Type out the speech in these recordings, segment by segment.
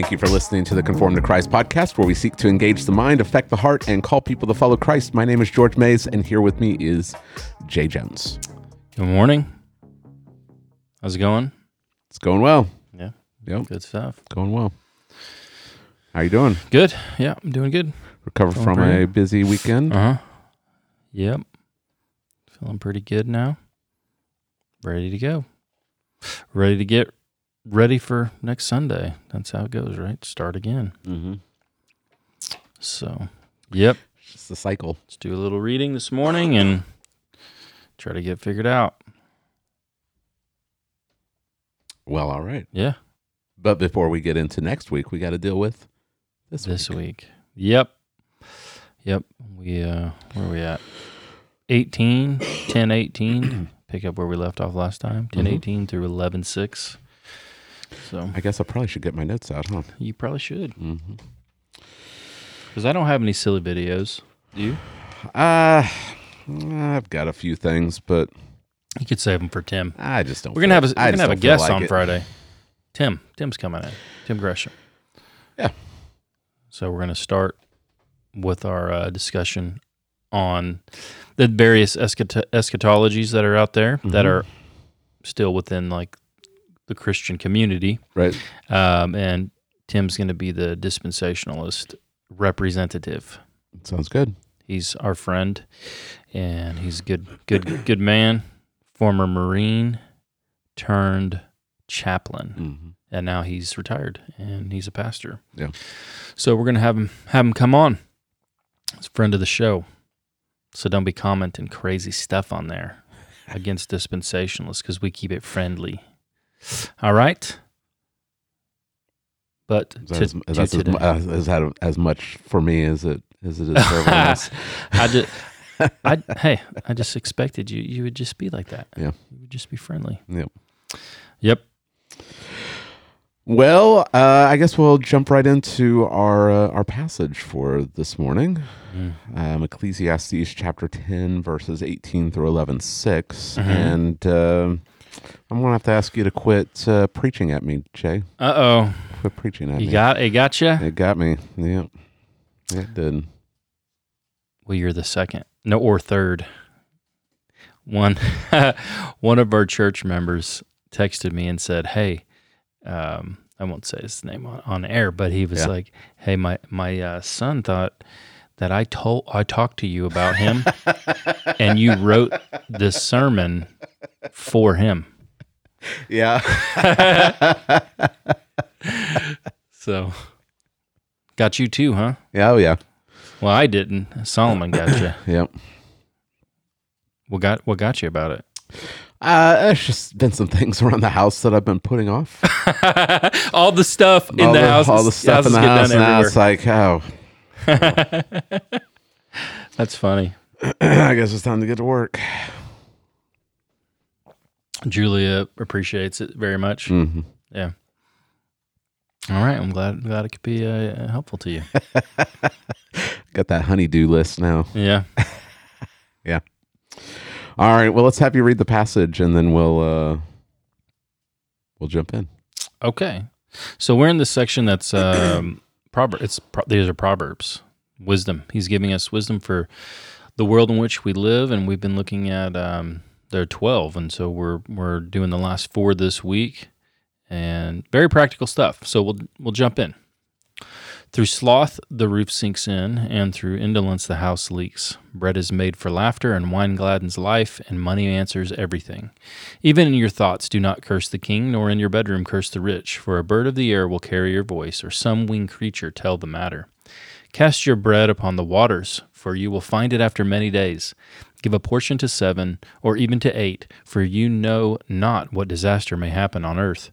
Thank you for listening to the Conformed to Christ podcast, where we seek to engage the mind, affect the heart, and call people to follow Christ. My name is George Mays, and here with me is Jay Jones. Good morning. How's it going? It's going well. Yeah, Yep, good stuff. going well. How you doing? Good. Yeah, I'm doing good. Recovered from pretty. a busy weekend. Uh huh. Yep. Feeling pretty good now. Ready to go. Ready to get ready for next Sunday. That's how it goes, right? Start again. Mm-hmm. So, yep. Just the cycle. Let's do a little reading this morning and try to get figured out. Well, all right. Yeah, But before we get into next week, we got to deal with this, this week. week. Yep. Yep. We uh where are we at? 18, 10 18. Pick up where we left off last time. 10 Mhm. 18 through 11 6. So, I guess I probably should get my notes out, huh? you probably should Mm-hmm. cuz I don't have any silly videos. Do you? Uh, I've got a few things, but You could save them for Tim. I just don't. We're going to have a we're gonna have a guest on. Friday. Tim. Tim's coming in. Tim Gresham. Yeah. So we're going to start with our uh, discussion on the various eschat- eschatologies that are out there that Mhm. are still within like the Christian community. Right. Um, and Tim's going to be the dispensationalist representative. Sounds good. He's our friend, and he's a good, good, good man. Former Marine turned chaplain Mm-hmm. and now he's retired and he's a pastor. Yeah. So we're gonna have him have him come on. He's a friend of the show. So don't be commenting crazy stuff on there against dispensationalists because we keep it friendly. All right. But Is to, as, to is that as, today- mu- uh, that as much for me as it as it is for everyone else? I just, I hey, I just expected you. You would just be like that. Yeah. you would just be friendly. Yep. Yep. Well, uh, I guess we'll jump right into our uh, our passage for this morning. Mm. Um, Ecclesiastes chapter ten, verses eighteen through eleven, 6. Mhm. and um I'm gonna have to ask you to quit uh, preaching at me, Jay. Uh oh, Quit preaching at you me. got it. Got you. it got me. Yep. It did. Well, you're the second, no, or third. One, one of our church members texted me and said, "Hey, um, I won't say his name on, on air, but he was Yeah. like, "Hey, my my uh, son thought that I told I talked to you about him, and you wrote this sermon for him." Yeah. So, got you too, huh? yeah. Oh yeah. Well, I didn't. Solomon got you. Yep. What got what got you about it? Uh, there's just been some things around the house that I've been putting off. all the stuff in all the, house, all the stuff in the house. Now it's like, oh, That's funny. I guess it's time to get to work. Julia appreciates it very much. hmm Yeah. All right. I'm glad glad it could be uh, helpful to you. Got that honeydew list now. Yeah. yeah. All right. Well, let's have you read the passage, and then we'll uh, we'll jump in. Okay. So we're in this section that's um, proverb. It's pro- these are proverbs, wisdom. He's giving us wisdom for the world in which we live, and we've been looking at um, there are twelve, and so we're we're doing the last four this week, and very practical stuff. So we'll we'll jump in. Through sloth the roof sinks in, and through indolence the house leaks. Bread is made for laughter, and wine gladdens life, and money answers everything. Even in your thoughts, do not curse the king, nor in your bedroom curse the rich, for a bird of the air will carry your voice, or some winged creature tell the matter. Cast your bread upon the waters, for you will find it after many days. Give a portion to seven, or even to eight, for you know not what disaster may happen on earth.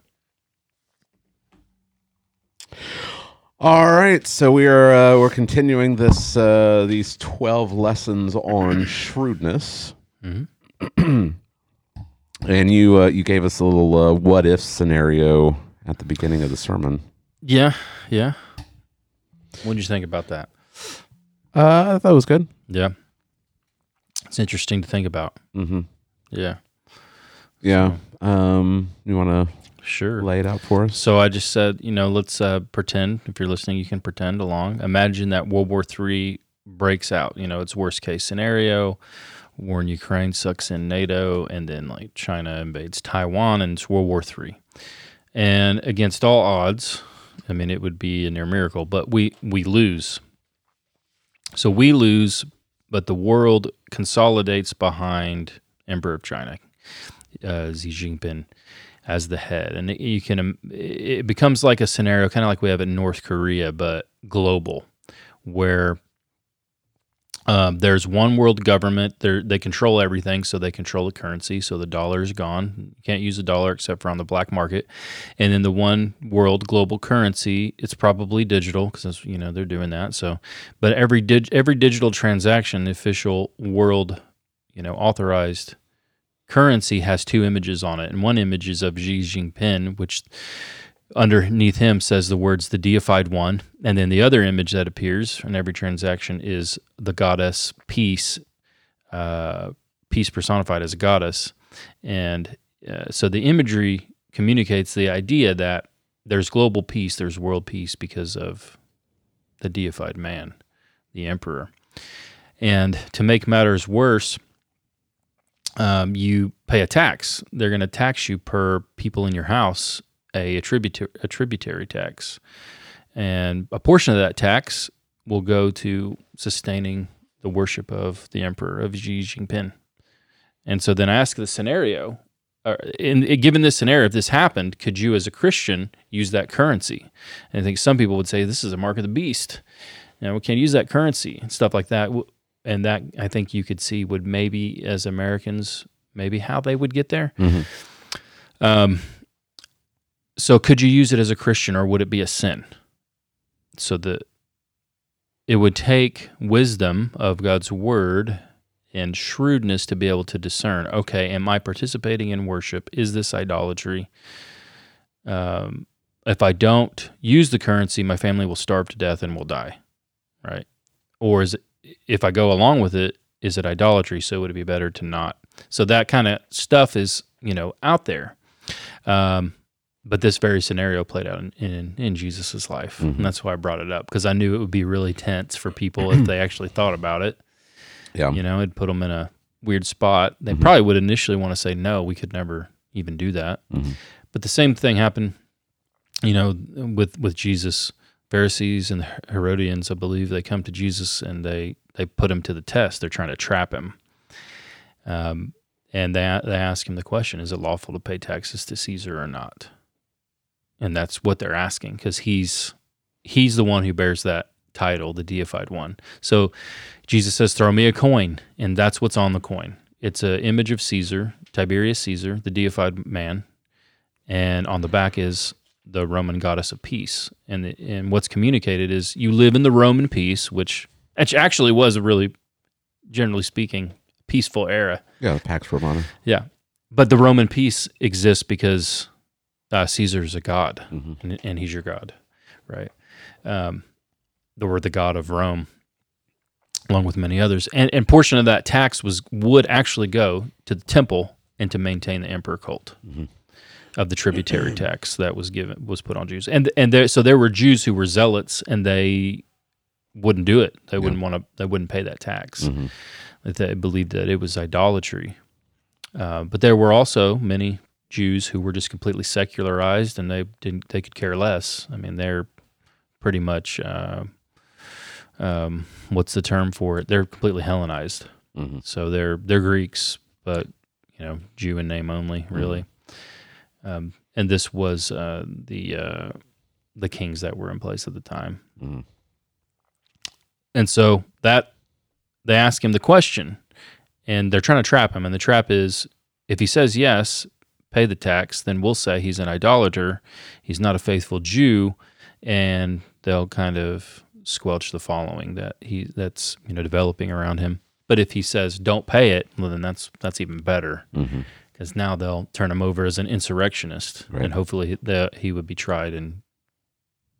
All right, so we are uh, we're continuing this uh, these twelve lessons on shrewdness, Mhm. and you uh, you gave us a little uh, what if scenario at the beginning of the sermon. Yeah, yeah. What did you think about that? Uh, I thought it was good. Yeah, it's interesting to think about. Mm-hmm. Yeah, Yeah. Um, you want to sure. lay it out for us? So I just said, you know, let's uh, pretend. If you're listening, you can pretend along. Imagine that World War III breaks out. You know, it's worst case scenario. War in Ukraine sucks in NATO, and then like China invades Taiwan, and it's World War III. And against all odds, I mean, it would be a near miracle, but we we lose. So we lose, but the world consolidates behind Emperor of China, uh, Xi Jinping as the head, and it, you can um, it becomes like a scenario, kind of like we have in North Korea, but global, where um, there's one world government. They they control everything, so they control the currency. So the dollar is gone. You can't use the dollar except for on the black market. And then the one world global currency, it's probably digital because you know they're doing that. So, but every dig, every digital transaction, the official world, you know, authorized currency has two images on it, and one image is of Xi Jinping, which underneath him says the words "the deified one," and then the other image that appears in every transaction is the goddess Peace, uh, Peace personified as a goddess, and uh, so the imagery communicates the idea that there's global peace, there's world peace because of the deified man, the emperor, and to make matters worse um, you pay a tax. They're going to tax you per people in your house a, a, tributa- a tributary tax. And a portion of that tax will go to sustaining the worship of the emperor of Xi Jinping. And so then I ask the scenario, uh, in, given this scenario, if this happened, could you as a Christian use that currency? And I think some people would say this is a mark of the beast. You know, we can't use that currency and stuff like that and that I think you could see would maybe as Americans maybe how they would get there. Mhm. Um, so could you use it as a Christian or would it be a sin? So that it would take wisdom of God's word and shrewdness to be able to discern. Okay, am I participating in worship? Is this idolatry? Um, if I don't use the currency, my family will starve to death and will die, right? Or is it if I go along with it, is it idolatry? So would it be better to not? So that kind of stuff is, you know, out there. Um, but this very scenario played out in, in, in Jesus' life. Mhm. And that's why I brought it up because I knew it would be really tense for people if they actually thought about it. Yeah. You know, it'd put them in a weird spot. They Mhm. probably would initially want to say, no, we could never even do that. Mhm. But the same thing happened, you know, with, with Jesus. Pharisees and the Herodians, I believe, they come to Jesus and they they put him to the test. They're trying to trap him. Um, and they they ask him the question: Is it lawful to pay taxes to Caesar or not? And that's what they're asking because he's he's the one who bears that title, the deified one. So Jesus says, "Throw me a coin," and that's what's on the coin. It's an image of Caesar, Tiberius Caesar, the deified man, and on the back is the Roman goddess of peace. And and what's communicated is you live in the Roman peace, which which actually was a really, generally speaking, peaceful era. Yeah, the Pax Romana. Yeah, but the Roman peace exists because uh, Caesar's a god, Mhm. and, and he's your god, right? Um, the word the god of Rome, along with many others, and and portion of that tax was would actually go to the temple and to maintain the emperor cult Mhm. of the tributary tax that was given was put on Jews, and and there so there were Jews who were zealots and they wouldn't do it. They wouldn't want to. They wouldn't pay that tax. Mhm. They believed that it was idolatry. Uh, but there were also many Jews who were just completely secularized and they didn't. They could care less. I mean, they're pretty much. Uh, um, what's the term for it? They're completely Hellenized. Mhm. So they're they're Greeks, but you know, Jew in name only, really. Um, and this was uh, the uh, the kings that were in place at the time. And so that they ask him the question, and they're trying to trap him. And the trap is, if he says yes, pay the tax, then we'll say he's an idolater, he's not a faithful Jew, and they'll kind of squelch the following that he that's you know developing around him. But if he says don't pay it, well then that's that's even better mm-hmm. because now they'll turn him over as an insurrectionist, Right. and hopefully the, he would be tried and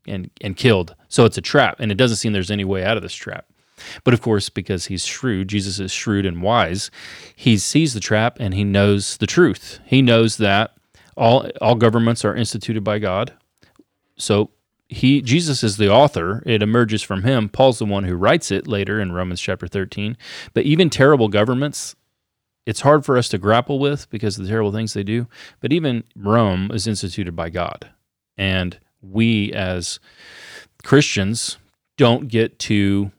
and and killed. So it's a trap, and it doesn't seem there's any way out of this trap. But of course, because he's shrewd, Jesus is shrewd and wise. He sees the trap and he knows the truth. He knows that all all governments are instituted by God. So he Jesus is the author. It emerges from him. Paul's the one who writes it later in Romans chapter 13. But even terrible governments it's hard for us to grapple with because of the terrible things they do. But even Rome is instituted by God. And we as Christians don't get to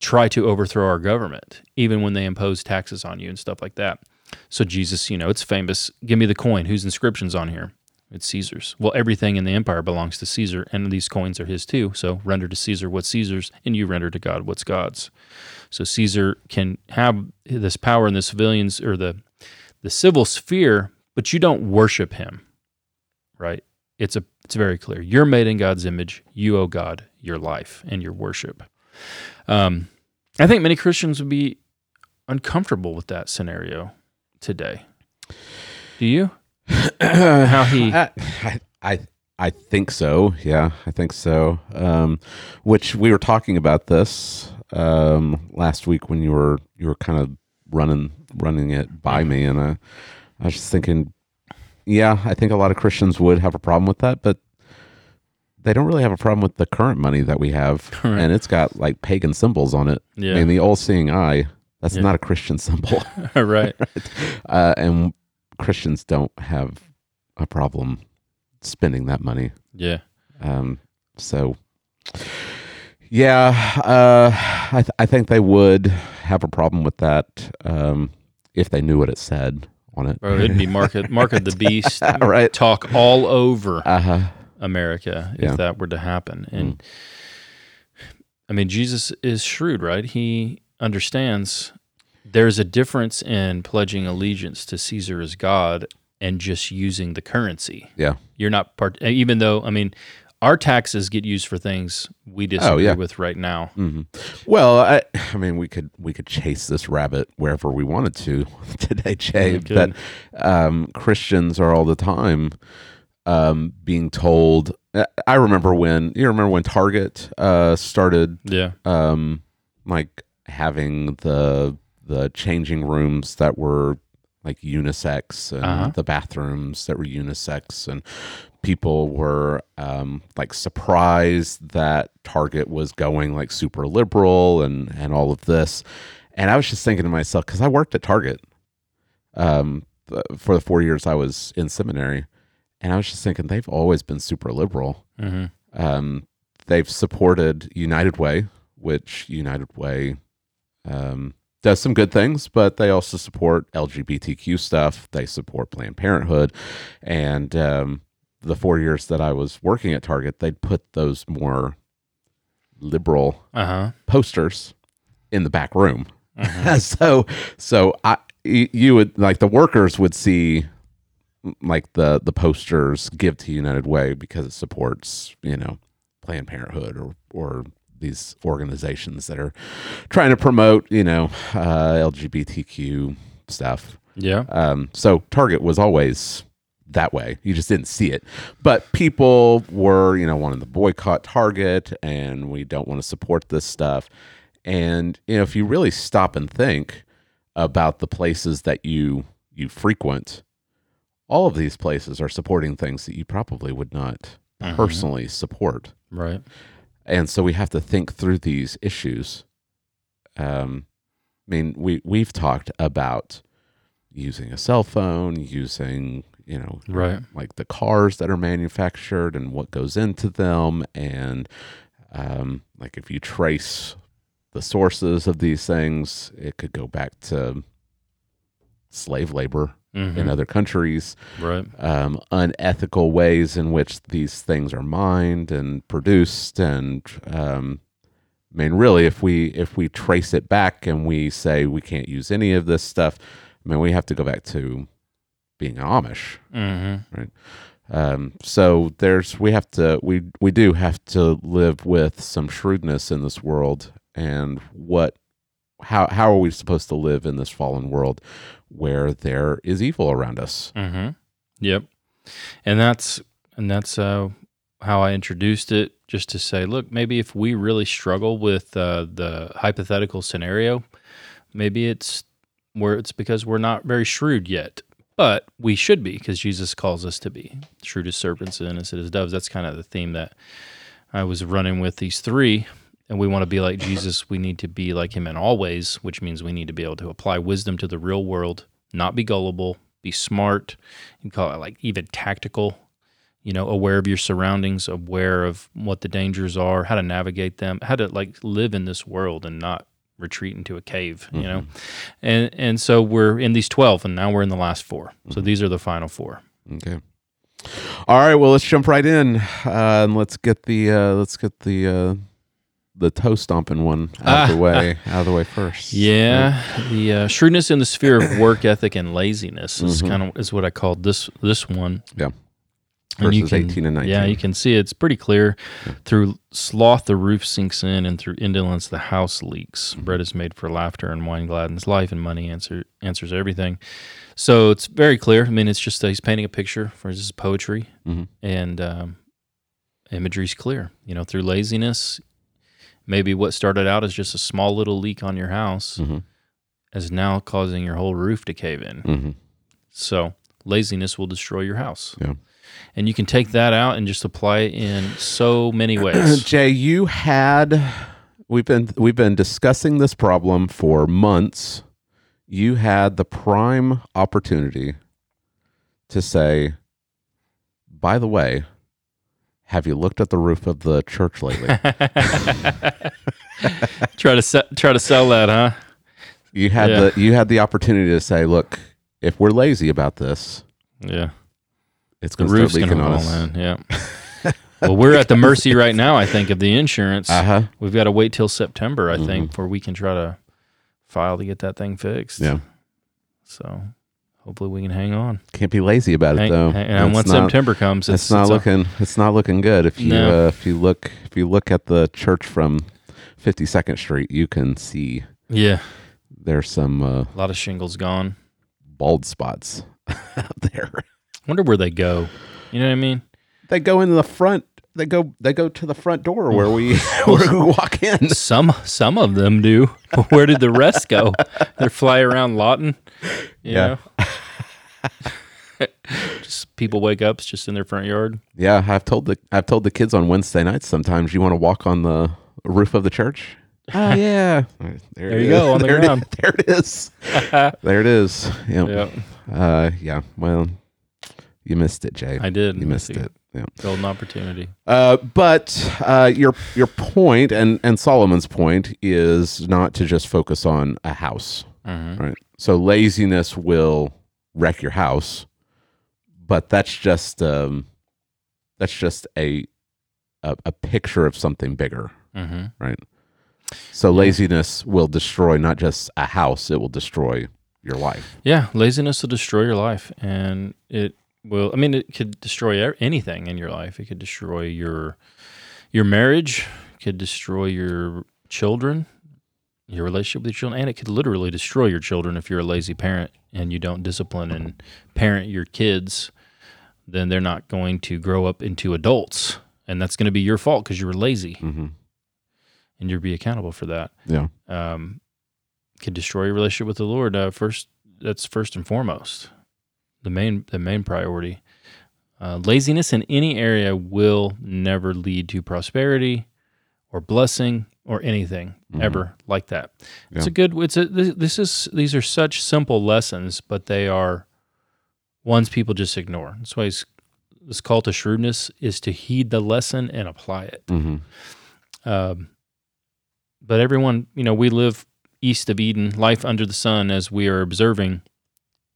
try to overthrow our government, even when they impose taxes on you and stuff like that. So Jesus, you know, it's famous. Give me the coin. Whose inscription's on here? It's Caesar's. Well, everything in the empire belongs to Caesar, and these coins are his too. So render to Caesar what's Caesar's, and you render to God what's God's. So Caesar can have this power in the civilians or the the civil sphere, but you don't worship him, right? It's a it's very clear. You're made in God's image. You owe God your life and your worship. Um, I think many Christians would be uncomfortable with that scenario today. Do you? How he? I, I, I, think so. Yeah, I think so. Um, which we were talking about this um, last week when you were you were kind of running running it by me, and I, I was just thinking, yeah, I think a lot of Christians would have a problem with that, but they don't really have a problem with the current money that we have, Right. and it's got like pagan symbols on it. Yeah. I mean, the all-seeing eye. That's Yeah. not a Christian symbol, right. uh, and Christians don't have a problem spending that money. Yeah. Um, so, yeah, uh, I, th- I think they would have a problem with that um, if they knew what it said on it. Bro, it'd be mark of, mark of the beast. right. Talk all over Uh huh. America if Yeah. that were to happen. And I mean, Jesus is shrewd, right? He understands there's a difference in pledging allegiance to Caesar as God and just using the currency. Yeah. You're not part, even though, I mean, our taxes get used for things we disagree Oh, yeah. with right now. hmm Well, I, I mean, we could we could chase this rabbit wherever we wanted to today, Jay. That um, Christians are all the time um, being told. I- I remember when you remember when Target uh, started Yeah. um like having the the changing rooms that were like unisex and Uh-huh. the bathrooms that were unisex and people were um like surprised that target was going like super liberal and and all of this. And i was just thinking to myself because i worked at target um for the four years i was in seminary. And i was just thinking they've always been super liberal. Hmm um, they've supported United Way, which United Way um, does some good things, but they also support LGBTQ stuff. They support Planned Parenthood, and um, the four years that I was working at Target, they'd put those more liberal Uh huh. posters in the back room. so, so I, you would like the workers would see like the the posters give to United Way because it supports you know Planned Parenthood or or these organizations that are trying to promote you know uh, LGBTQ stuff. Yeah. Um, so Target was always that way. You just didn't see it. But people were, you know, wanting to boycott Target and we don't want to support this stuff. And, you know, if you really stop and think about the places that you you frequent, all of these places are supporting things that you probably would not Mhm. personally support. Right. And so we have to think through these issues. Um, I mean, we we've talked about using a cell phone, using you know, Right. like the cars that are manufactured and what goes into them, and um, like if you trace the sources of these things, it could go back to slave labor Mhm. in other countries Right. um, unethical ways in which these things are mined and produced and um, I mean really if we if we trace it back and we say we can't use any of this stuff I mean we have to go back to being Amish Mm-hmm. Um, so there's we have to we we do have to live with some shrewdness in this world, and what how how are we supposed to live in this fallen world where there is evil around us? Mm-hmm. Yep. And that's and that's uh, how I introduced it, just to say, look, maybe if we really struggle with uh, the hypothetical scenario, maybe it's where it's because we're not very shrewd yet. But we should be because Jesus calls us to be shrewd as serpents and innocent as doves. That's kind of the theme that I was running with these three. And we want to be like Jesus. We need to be like him in all ways, which means we need to be able to apply wisdom to the real world, not be gullible, be smart. Can call it like even tactical, you know, aware of your surroundings, aware of what the dangers are, how to navigate them, how to like live in this world and not retreat into a cave, you know. And and so we're in these 12 and now we're in the last 4. So these are the final 4. Okay. All right. Well, let's jump right in uh, and let's get the uh, let's get the uh, the toe stomping one out of the way out of the way first. Yeah, the uh, shrewdness in the sphere of work ethic and laziness is kind of is what I called this this one. Yeah. Verses can- 18 and 19. Yeah, you can see it's pretty clear. Through sloth, the roof sinks in, and through indolence, the house leaks. Mm-hmm. Bread is made for laughter, and wine gladdens life, and money answer, answers everything. So it's very clear. I mean, it's just uh, he's painting a picture for his poetry, Mhm. and um, imagery's clear. You know, through laziness, maybe what started out as just a small little leak on your house Mhm. is now causing your whole roof to cave in. Mhm. So laziness will destroy your house. Yeah. And you can take that out and just apply it in so many ways. Jay, you had we've been we've been discussing this problem for months. You had the prime opportunity to say, by the way, have you looked at the roof of the church lately? try to se- try to sell that, huh? you had Yeah. the you had the opportunity to say, look, if we're lazy about this, Yeah. It's going to roof's start going leaking to on fall us. in. Yeah. well, we're at the mercy right now, I think, of the insurance. Uh huh. We've got to wait till September, I think, before we can try to file to get that thing fixed. Yeah. So hopefully we can hang on. Can't be lazy about it though. hang- and once not- September comes, it's, it's not it's a- looking it's not looking good if you No. uh, if you look if you look at the church from 52nd Street you can see yeah, there's some uh, a lot of shingles gone. bald spots out there Wonder where they go. You know what I mean? they go in the front they go they go to the front door where we where we walk in Some some of them do. But where did the rest go? They fly around Lawton. You Yeah. know? just people wake up, it's just in their front yard. yeah I've told the I've told the kids on Wednesday nights sometimes you want to walk on the roof of the church oh yeah there, There it you go, on the there ground. is. there it is there it is yeah Yeah, uh yeah well you missed it Jay I did. you missed it yeah Golden opportunity. Uh, but uh, your your point and and Solomon's point is not to just focus on a house, Mhm. right? So laziness will wreck your house, but that's just um, that's just a, a a picture of something bigger, hmm right? So laziness will destroy not just a house; it will destroy your life. Yeah, laziness will destroy your life, and it will. I mean, it could destroy anything in your life. It could destroy your your marriage. It could destroy your children, your relationship with your children, and it could literally destroy your children if you're a lazy parent and you don't discipline and parent your kids. Then they're not going to grow up into adults, and that's going to be your fault because you were lazy, hmm and you'll be accountable for that. Yeah, um, could destroy your relationship with the Lord. Uh, first, that's first and foremost the main the main priority. Uh, laziness in any area will never lead to prosperity or blessing or anything ever like that. It's a good. It's a this, is these are such simple lessons, but they are ones people just ignore. That's why this call to shrewdness is to heed the lesson and apply it. hmm Um, but everyone, you know, we live east of Eden, life under the sun, as we are observing,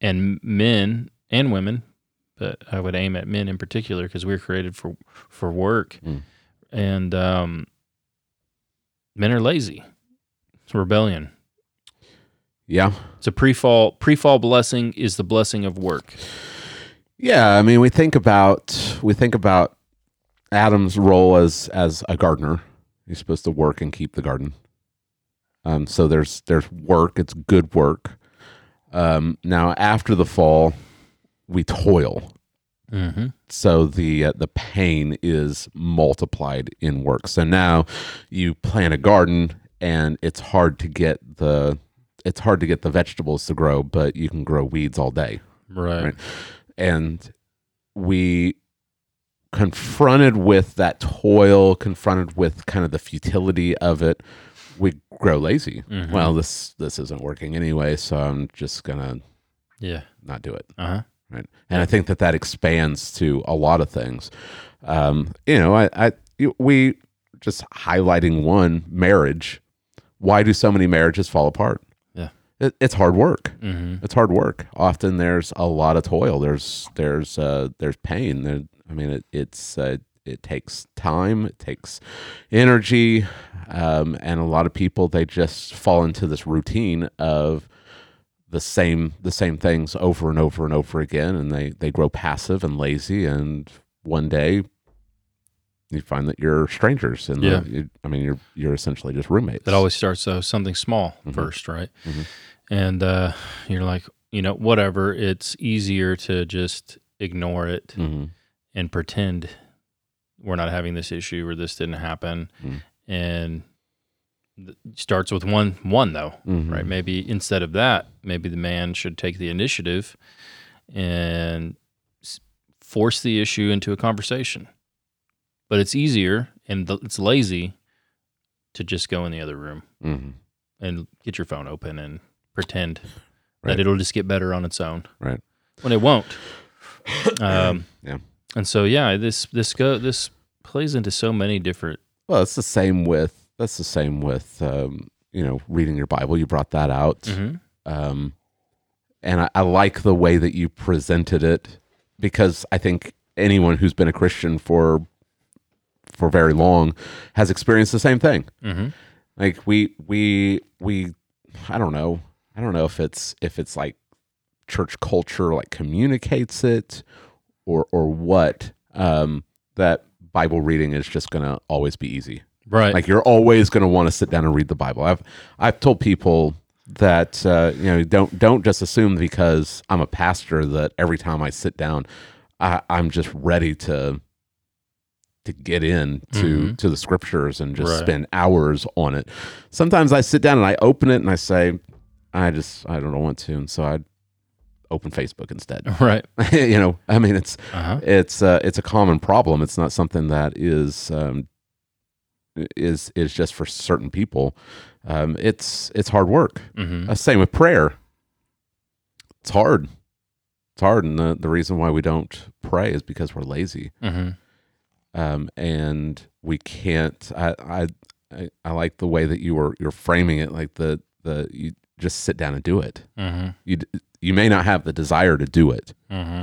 and men and women, but I would aim at men in particular because we're created for for work, Mm. and um, men are lazy. It's rebellion. yeah. It's a pre-fall pre-fall blessing is the blessing of work. Yeah, I mean, we think about we think about Adam's role as as a gardener. He's supposed to work and keep the garden. Um, so there's there's work. It's good work. Um, now after the fall, we toil. Mm-hmm. So the uh, the pain is multiplied in work. So now you plant a garden, and it's hard to get the it's hard to get the vegetables to grow, but you can grow weeds all day Right. Right. and we confronted with that toil confronted with kind of the futility of it we grow lazy Mhm. well this this isn't working anyway so i'm just gonna Yeah. not do it Uh huh. Right and i think that that expands to a lot of things um you know i i we just highlighting one marriage why do so many marriages fall apart Yeah. it, it's hard work Mm-hmm. it's hard work. Often there's a lot of toil. There's there's uh, there's pain. There, I mean, it, it's uh, it takes time. It takes energy, um, and a lot of people they just fall into this routine of the same the same things over and over and over again, and they they grow passive and lazy. And one day you find that you're strangers, and Yeah. the, I mean, you're you're essentially just roommates. It always starts uh, something small Mhm. first, right? Mhm. And uh, you're like, you know, whatever. It's easier to just ignore it Mhm. and pretend we're not having this issue or this didn't happen. Mm. And starts with one one though, Mhm. right? Maybe instead of that, maybe the man should take the initiative and force the issue into a conversation. But it's easier and th- it's lazy to just go in the other room Mhm. and get your phone open and pretend Right. that it'll just get better on its own. Right. When it won't. Um, Yeah. And so yeah, this this go this plays into so many different. Well, it's the same with that's the same with um, you know reading your Bible. You brought that out, Mhm. um, and I, I like the way that you presented it because I think anyone who's been a Christian for for very long has experienced the same thing. Mhm. Like we we we I don't know I don't know if it's if it's like church culture like communicates it or or what um, that Bible reading is just gonna always be easy. Right. Like you're always going to want to sit down and read the Bible. I've I've told people that uh, you know don't don't just assume because I'm a pastor that every time I sit down, I, I'm just ready to to get in to Mhm. to the scriptures and just Right. spend hours on it. Sometimes I sit down and I open it and I say, I just I don't want to, and so I open Facebook instead. right. you know, I mean it's Uh huh. it's uh, it's a common problem. It's not something that is um, is is just for certain people. Um, it's it's hard work. hmm Uh, same with prayer. It's hard. It's hard, and the the reason why we don't pray is because we're lazy, hmm um, and we can't. I, I I I like the way that you were you're framing it, like the the you just sit down and do it. hmm You you may not have the desire to do it. hmm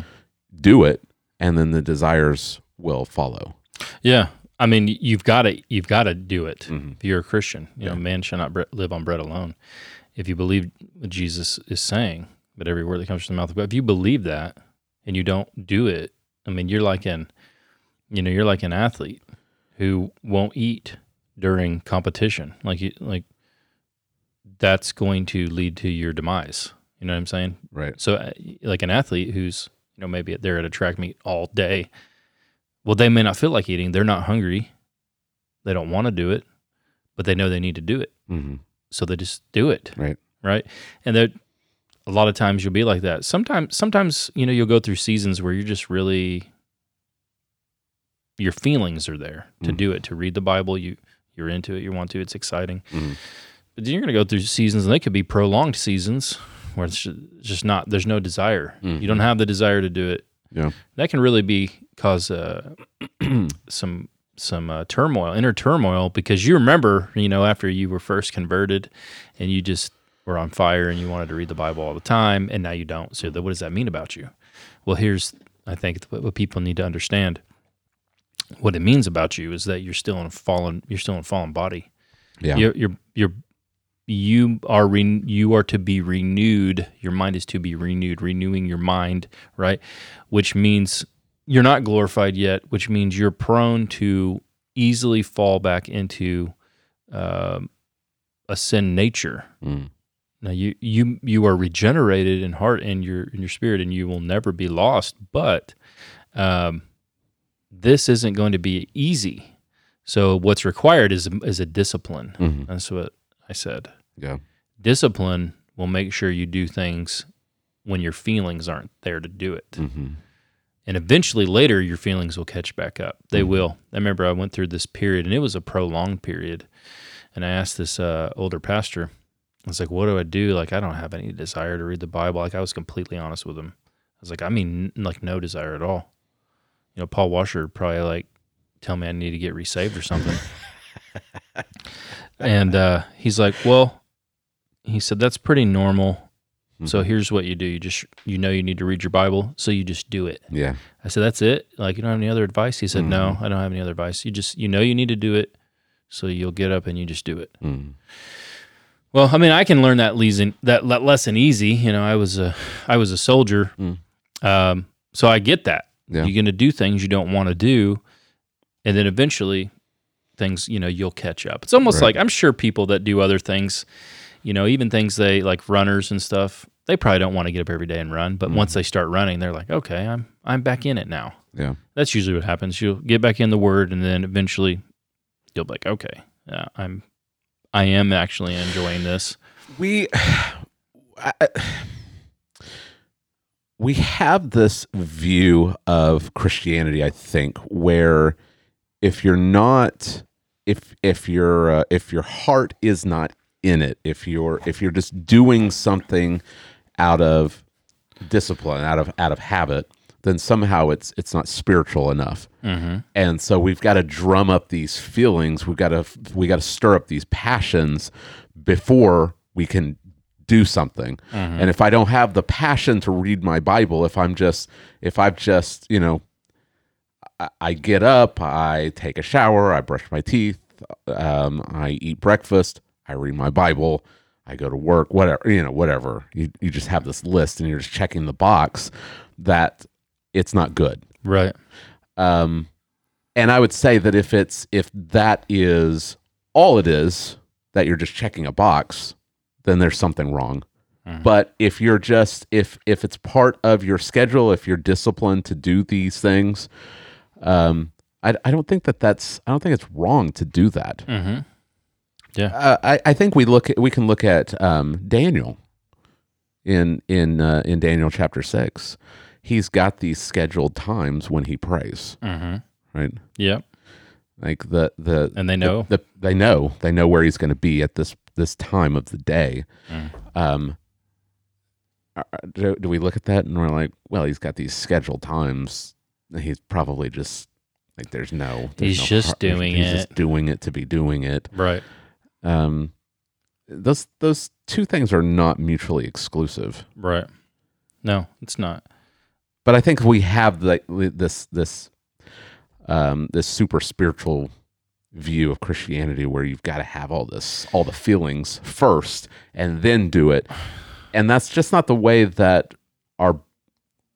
Do it, and then the desires will follow. Yeah. I mean, you've got to you've got to do it. Mhm. If you're a Christian, you know, man shall not bre- live on bread alone. If you believe what Jesus is saying, but every word that comes from the mouth of God, if you believe that and you don't do it, I mean, you're like an, you know, you're like an athlete who won't eat during competition. Like you, like that's going to lead to your demise. You know what I'm saying? Right. So, uh, like an athlete who's, you know, maybe they're at a track meet all day. Well, they may not feel like eating. They're not hungry. They don't want to do it, but they know they need to do it. hmm So they just do it. Right. Right. And that a lot of times you'll be like that. Sometimes, sometimes, you know, you'll go through seasons where you're just really, your feelings are there to Mhm. do it, to read the Bible. You, you're into it. You want to. It's exciting. Mhm. But then you're going to go through seasons, and they could be prolonged seasons where it's just not. There's no desire. You don't have the desire to do it. Yeah. That can really be cause uh, some some uh, turmoil, inner turmoil, because you remember, you know, after you were first converted, and you just were on fire, and you wanted to read the Bible all the time, and now you don't. So, what does that mean about you? Well, here's I think what what people need to understand. What it means about you is that you're still in a fallen, you're still in a fallen body Yeah. you're you're you're you are re- you are to be renewed. Your mind is to be renewed, renewing your mind, right? Which means you're not glorified yet, which means you're prone to easily fall back into um a sin nature. Mm. Now you you you are regenerated in heart and your in your spirit, and you will never be lost. But um, this isn't going to be easy. So what's required is is a discipline. Mhm. That's what I said. Yeah. Discipline will make sure you do things when your feelings aren't there to do it. hmm And eventually later your feelings will catch back up. They Mhm. will. I remember I went through this period and it was a prolonged period. And I asked this uh, older pastor, I was like, what do I do? Like, I don't have any desire to read the Bible. Like, I was completely honest with him. I was like, I mean, n- like, no desire at all. You know, Paul Washer probably like tell me I need to get resaved or something. and uh, he's like, well, he said, that's pretty normal. So Mhm. here's what you do. You just, you know, you need to read your Bible. So you just do it. Yeah. I said, "That's it. Like, you don't have any other advice?" He said, "No, I don't have any other advice. You just, you know, you need to do it, so you'll get up and you just do it." Mm. Well, I mean, I can learn that lesson, that le- lesson easy. You know, I was a, I was a soldier, Mm. um, so I get that. Yeah. You're going to do things you don't want to do, and then eventually, things, you know, you'll catch up. It's almost Right. like I'm sure people that do other things, you know, even things they like runners and stuff. They probably don't want to get up every day and run, but Mm. once they start running, they're like, "Okay, I'm, I'm back in it now." Yeah. that's usually what happens. You'll get back in the word, and then eventually you'll be like, okay, yeah, I'm, I am actually enjoying this. we I, we have this view of Christianity, I think, where if you're not if if your uh, if your heart is not in it, if you're if you're just doing something out of discipline, out of out of habit, then somehow it's it's not spiritual enough. Mm-hmm. and so we've got to drum up these feelings. We've got to we got to stir up these passions before we can do something. And if i don't have the passion to read my bible if i'm just if i've just you know I, I get up i take a shower i brush my teeth um, i eat breakfast i read my bible i go to work whatever you know whatever you, you just have this list and you're just checking the box that it's not good Right. um, and I would say that if it's if that is all it is that you're just checking a box, then there's something wrong. Mhm. But if you're just if if it's part of your schedule, if you're disciplined to do these things, um, I, I don't think that that's I don't think it's wrong to do that. Mm-hmm. Uh, I I think we look at, we can look at um, Daniel in in uh, in Daniel chapter six. He's got these scheduled times when he prays, Mm-hmm. right? Yep. like the the And they know. the, they know they know where he's going to be at this this time of the day Mm. um do, do we look at that and we're like well he's got these scheduled times he's probably just like there's no there's He's no just har- doing he's it. just doing it to be doing it Right. Um those those two things are not mutually exclusive Right. No, it's not. but I think we have like this this um, this super spiritual view of Christianity where you've got to have all this all the feelings first and then do it, and that's just not the way that our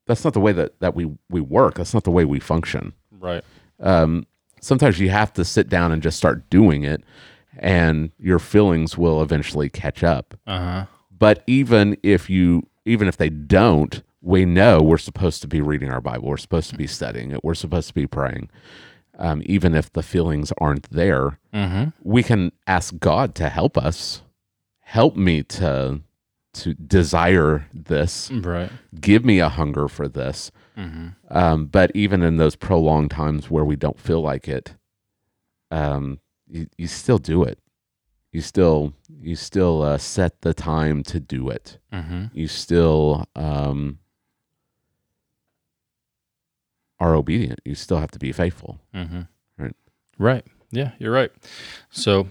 that's not the way that that we we work. That's not the way we function. Right. Um, sometimes you have to sit down and just start doing it, and your feelings will eventually catch up Uh huh. but even if you even if they don't we know we're supposed to be reading our bible we're supposed to be studying it we're supposed to be praying um, even if the feelings aren't there Mm-hmm. we can ask god to help us help me to to desire this Right. give me a hunger for this Mm-hmm. um, but even in those prolonged times where we don't feel like it um, you, you still do it you still you still uh, set the time to do it Mm-hmm. you still um, are obedient. You still have to be faithful. Mm-hmm. Right. Right. Yeah, you're right. So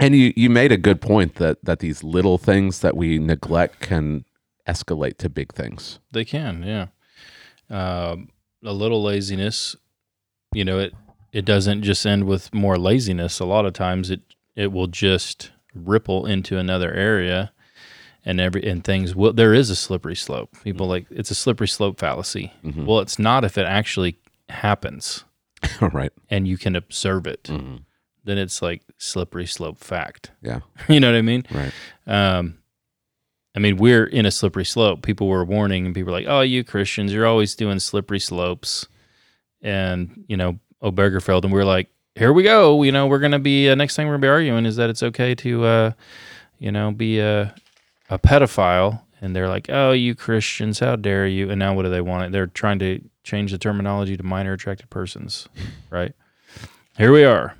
And you, you made a good point that that these little things that we neglect can escalate to big things. They can, yeah. Um, a little laziness, you know, it it doesn't just end with more laziness. A lot of times, it it will just ripple into another area and every and things will there is a slippery slope people like it's a slippery slope fallacy well it's not if it actually happens right. and you can observe it Mm-hmm. then it's like slippery slope fact Yeah. you know what i mean Right. um, I mean, we're in a slippery slope. People were warning, and people were like, "Oh, you Christians, you're always doing slippery slopes," and you know, Obergefell, and we're like, "Here we go." You know, we're gonna be uh, next thing we're gonna be arguing is that it's okay to, uh, you know, be a a pedophile, and they're like, "Oh, you Christians, how dare you?" And now what do they want? They're trying to change the terminology to minor attracted persons, right? Here we are.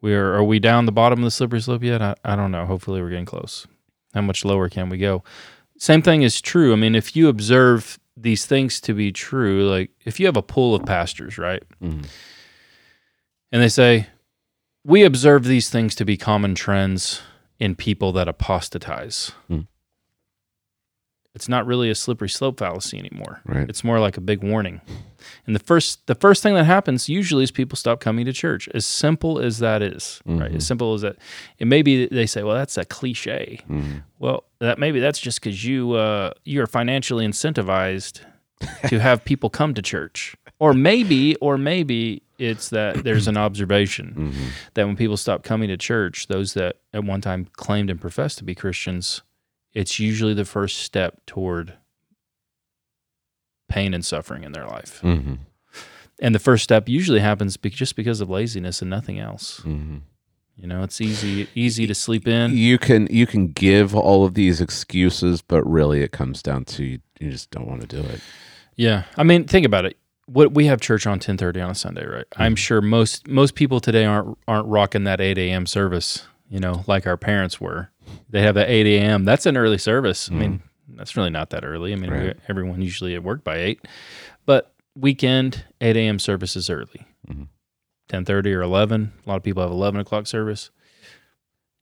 We are. Are we down the bottom of the slippery slope yet? I, I don't know. Hopefully, we're getting close. How much lower can we go? Same thing is true. I mean, if you observe these things to be true, like if you have a pool of pastors, right? Mhm. And they say, we observe these things to be common trends in people that apostatize. Hmm. It's not really a slippery slope fallacy anymore. Right. It's more like a big warning. And the first the first thing that happens usually is people stop coming to church. As simple as that is, right? Mhm. As simple as that. And maybe they say, well, that's a cliche. Mhm. Well, that maybe that's just because you uh, you are financially incentivized to have people come to church, or maybe, or maybe it's that there's an observation Mhm. that when people stop coming to church, those that at one time claimed and professed to be Christians, it's usually the first step toward pain and suffering in their life, Mhm. and the first step usually happens be- just because of laziness and nothing else. Mhm. You know, it's easy easy to sleep in. You can you can give all of these excuses, but really it comes down to you, you just don't want to do it. Yeah, I mean, think about it. What we have church on ten thirty on a Sunday, right? I'm sure most most people today aren't aren't rocking that eight a.m. service. You know, like our parents were. They have that eight a.m. That's an early service. I mean, that's really not that early. I mean, Right. everyone usually at work by eight, but weekend eight a.m. service is early. Mhm. Ten thirty or eleven. A lot of people have eleven o'clock service.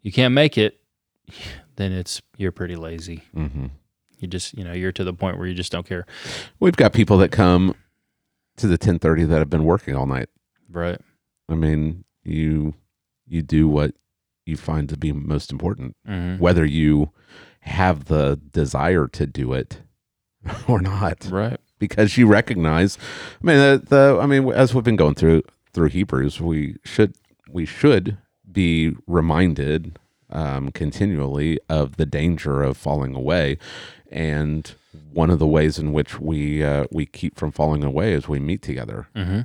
You can't make it, then it's you're pretty lazy. hmm You just you know you're to the point where you just don't care, We've got people that come to the ten thirty that have been working all night. right? I mean, you you do what you find to be most important, Mm-hmm. whether you have the desire to do it or not, Right. because you recognize. I mean, the, the I mean, as we've been going through through Hebrews, we should we should be reminded um, continually of the danger of falling away, and one of the ways in which we uh, we keep from falling away is we meet together. Mm-hmm.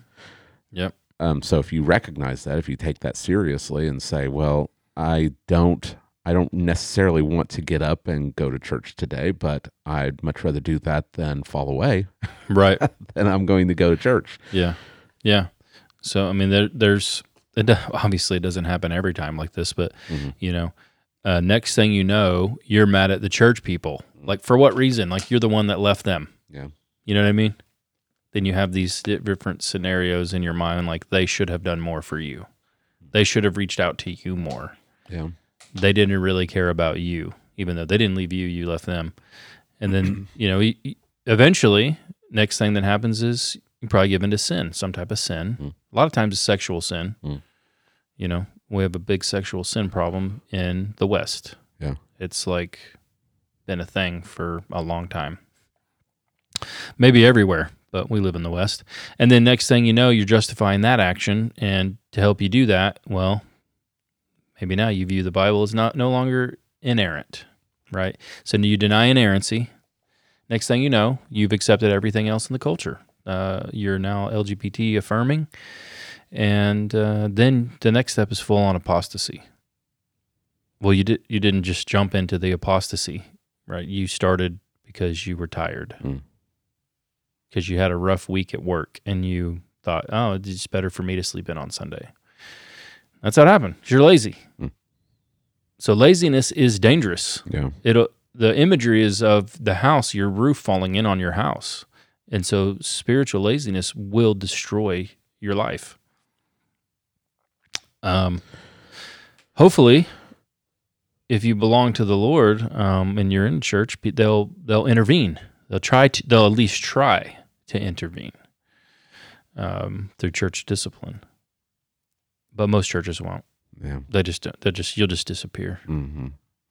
Yep. Um, so if you recognize that, if you take that seriously and say, well, I don't, I don't necessarily want to get up and go to church today, but I'd much rather do that than fall away, Right. then I'm going to go to church. yeah. Yeah. So I mean, there, there's it obviously it doesn't happen every time like this, but Mhm. you know, uh, next thing you know, you're mad at the church people. Like for what reason? Like you're the one that left them. Yeah. You know what I mean? Then you have these different scenarios in your mind. Like they should have done more for you. They should have reached out to you more. Yeah. they didn't really care about you, even though they didn't leave you, you left them. And then, you know, eventually, next thing that happens is you probably give into sin, some type of sin. Mm. A lot of times it's sexual sin. Mm. You know, we have a big sexual sin problem in the West. Yeah. It's like been a thing for a long time. Maybe everywhere, but we live in the West. And then next thing you know, you're justifying that action. And to help you do that, well, maybe now you view the Bible as not no longer inerrant, right? So you deny inerrancy. Next thing you know, you've accepted everything else in the culture. Uh, you're now LGBT affirming, and uh, then the next step is full on apostasy. Well, you did you didn't just jump into the apostasy, right? You started because you were tired, Mm. because you had a rough week at work, and you thought, oh, it's just better for me to sleep in on Sunday. That's how it happened. You're lazy. Mm. So laziness is dangerous. Yeah. It'll the imagery is of the house, your roof falling in on your house. And so spiritual laziness will destroy your life. Um hopefully if you belong to the Lord um, and you're in church, they'll they'll intervene. They'll try to. They'll at least try to intervene um, through church discipline. But most churches won't. Yeah. They just they just you'll just disappear. Mm-hmm.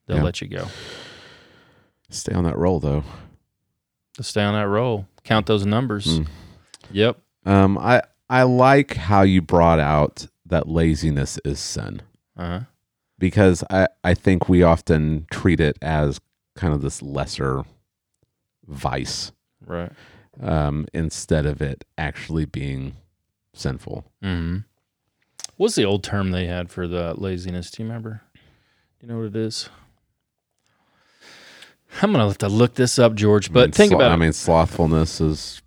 They'll Yeah. let you go. Stay on that roll though. Stay on that roll, count those numbers. Mm. Yep. Um, I I like how you brought out that laziness is sin Uh huh. because I I think we often treat it as kind of this lesser vice Right. um, instead of it actually being sinful. Mm-hmm. What's the old term they had for the laziness? Do you remember? Do you know what it is? I'm gonna have to look this up, George. I But mean, think slo- about I it. mean, slothfulness is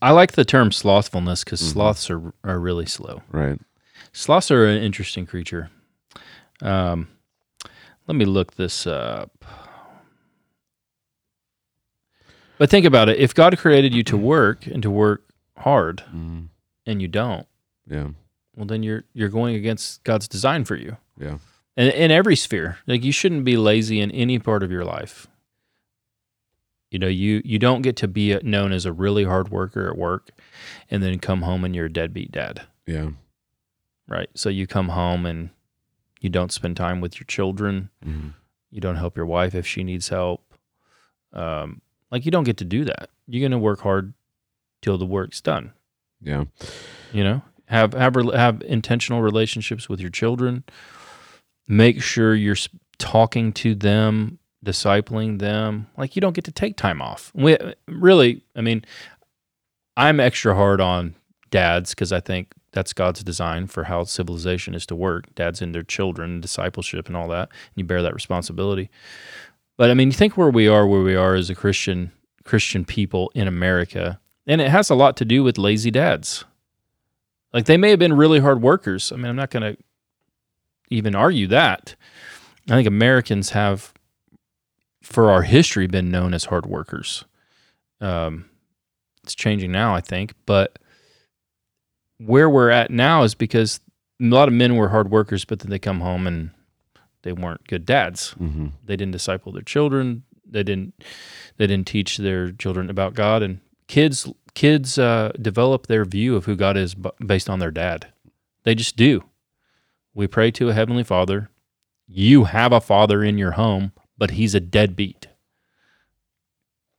I like the term slothfulness because Mhm. sloths are are really slow. right. Sloths are an interesting creature. Um, let me look this up. But think about it. If God created you to work and to work hard, Mm, and you don't, yeah. well, then you're you're going against God's design for you. Yeah. in, in every sphere. Like you shouldn't be lazy in any part of your life. You know, you you don't get to be known as a really hard worker at work, and then come home and you're a deadbeat dad, Yeah. Right? So you come home and you don't spend time with your children. Mhm. You don't help your wife if she needs help. Um, like you don't get to do that. You're gonna work hard till the work's done. Yeah. You know, have have have intentional relationships with your children. Make sure you're talking to them, discipling them. Like you don't get to take time off. We really, I mean, I'm extra hard on dads because I think that's God's design for how civilization is to work. Dads and their children, discipleship, and all that. And you bear that responsibility. But I mean, you think where we are, where we are as a Christian Christian people in America, and it has a lot to do with lazy dads. Like they may have been really hard workers. I mean, I'm not going to even argue that. I think Americans have, for our history, been known as hard workers. Um, it's changing now, I think, but where we're at now is because a lot of men were hard workers, but then they come home and they weren't good dads. hmm They didn't disciple their children. They didn't. They didn't teach their children about God. And kids, kids uh, develop their view of who God is b- based on their dad. They just do. We pray to a heavenly Father. You have a father in your home, but he's a deadbeat.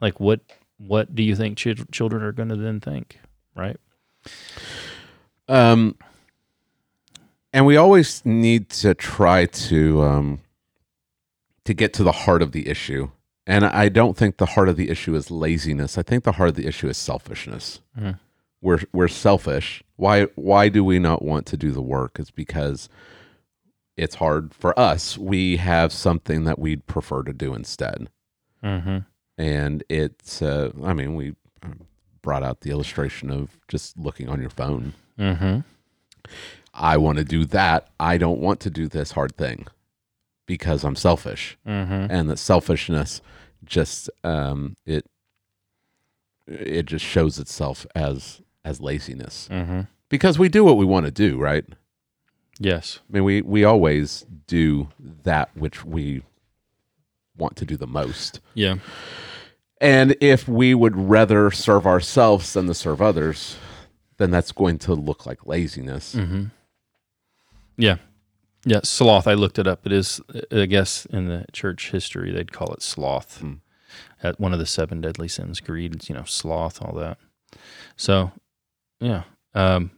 Like what? What do you think chil- children are going to then think? Right? Um, and we always need to try to um, to get to the heart of the issue. And I don't think the heart of the issue is laziness. I think the heart of the issue is selfishness. Mhm. We're we're selfish. Why why do we not want to do the work? It's because it's hard for us. We have something that we'd prefer to do instead. Mm-hmm. And it's uh, I mean, we brought out the illustration of just looking on your phone. Mm-hmm. I want to do that. I don't want to do this hard thing because I'm selfish. Mm-hmm. And that selfishness just um it it just shows itself as as laziness. Mm-hmm. Because we do what we want to do, right? Yes. I mean we we always do that which we want to do the most. Yeah. And if we would rather serve ourselves than to serve others, then that's going to look like laziness. Mm-hmm. Yeah. Yeah. Sloth. I looked it up. It is, I guess, in the church history, they'd call it sloth. Hmm. At one of the seven deadly sins, greed, you know, sloth, all that. So, yeah. Um,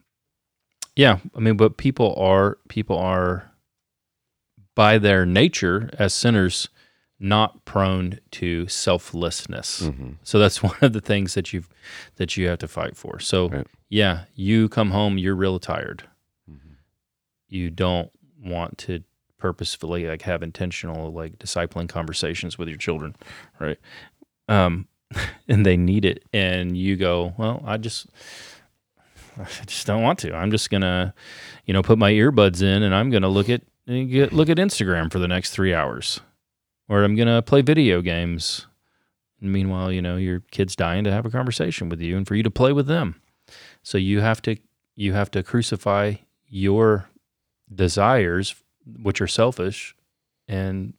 yeah. I mean, but people are, people are by their nature as sinners, not prone to selflessness. Mhm. So that's one of the things that you've that you have to fight for. So Right. yeah, you come home, you're real tired. Mhm. You don't want to purposefully like have intentional like discipling conversations with your children, right? Um, and they need it, and you go, well, I just. I just don't want to. I'm just gonna, you know, put my earbuds in and I'm gonna look at get, look at Instagram for the next three hours, or I'm gonna play video games and meanwhile, you know, your kid's dying to have a conversation with you and for you to play with them. So you have to you have to crucify your desires, which are selfish, and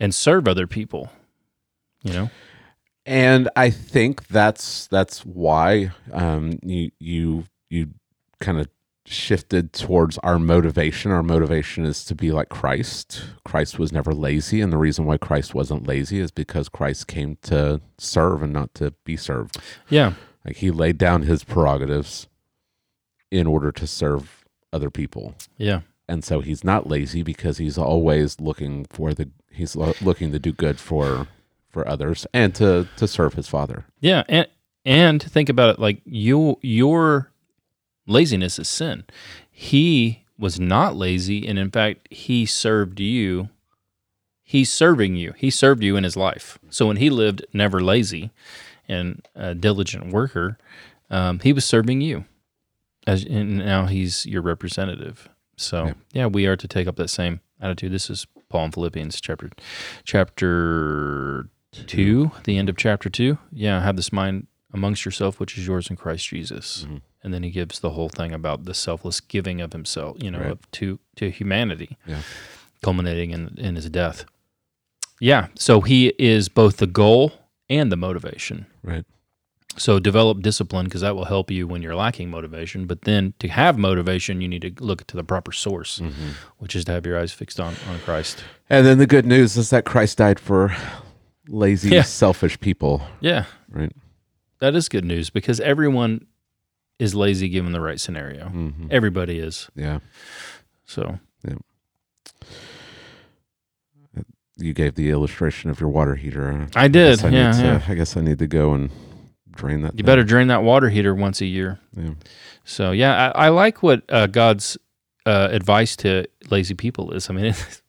and serve other people. You know? and I think that's that's why um, you you you kind of shifted towards our motivation. Our motivation is to be like Christ. Christ was never lazy, and the reason why Christ wasn't lazy is because Christ came to serve and not to be served. Yeah. Like he laid down his prerogatives in order to serve other people. Yeah. And so he's not lazy because he's always looking for the he's lo- looking to do good for for others and to to serve his father. Yeah, and and think about it like you your laziness is sin. He was not lazy and in fact he served you. He's serving you. He served you in his life. So when he lived never lazy and a diligent worker, um, he was serving you. As and now he's your representative. So Yeah. yeah, we are to take up that same attitude. This is Paul in Philippians chapter chapter two, the end of chapter two. Yeah, have this mind amongst yourself, which is yours in Christ Jesus. Mhm. And then he gives the whole thing about the selfless giving of himself, you know, Right. of, to to humanity, Yeah. culminating in in his death. Yeah, so he is both the goal and the motivation. Right. So develop discipline because that will help you when you're lacking motivation. But then to have motivation, you need to look to the proper source, Mm-hmm. which is to have your eyes fixed on on Christ. And then the good news is that Christ died for lazy, Yeah. selfish people. Yeah, Right. That is good news because everyone is lazy given the right scenario. Mm-hmm. Everybody is. Yeah. So You gave the illustration of your water heater. I did. I yeah, to- yeah. I guess I need to go and drain that. You thing. better drain that water heater once a year. Yeah. So yeah, I, I like what uh, God's uh, advice to lazy people is. I mean, it's,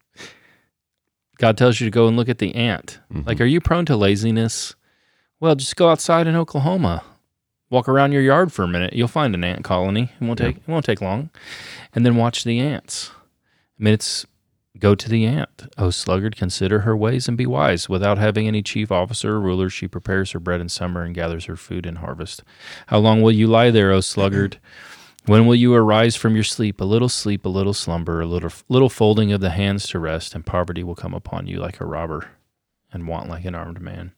God tells you to go and look at the ant. Mhm. Like, are you prone to laziness? Well, just go outside in Oklahoma, walk around your yard for a minute. You'll find an ant colony. It won't Yeah. take it won't take long, and then watch the ants. I mean, it's go to the ant. O sluggard, consider her ways and be wise. Without having any chief officer or ruler, she prepares her bread in summer and gathers her food in harvest. How long will you lie there, O sluggard? When will you arise from your sleep? A little sleep, a little slumber, a little little folding of the hands to rest, and poverty will come upon you like a robber, and want like an armed man.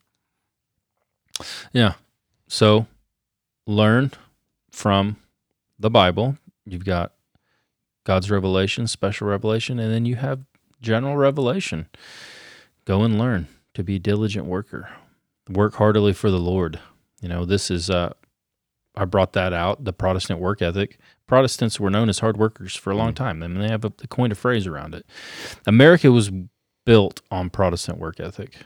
Yeah. So learn from the Bible. You've got God's revelation, special revelation, and then you have general revelation. Go and learn to be a diligent worker. Work heartily for the Lord. You know, this is uh I brought that out, the Protestant work ethic. Protestants were known as hard workers for a long time. I mean, they have a, they coined a phrase around it. America was built on Protestant work ethic.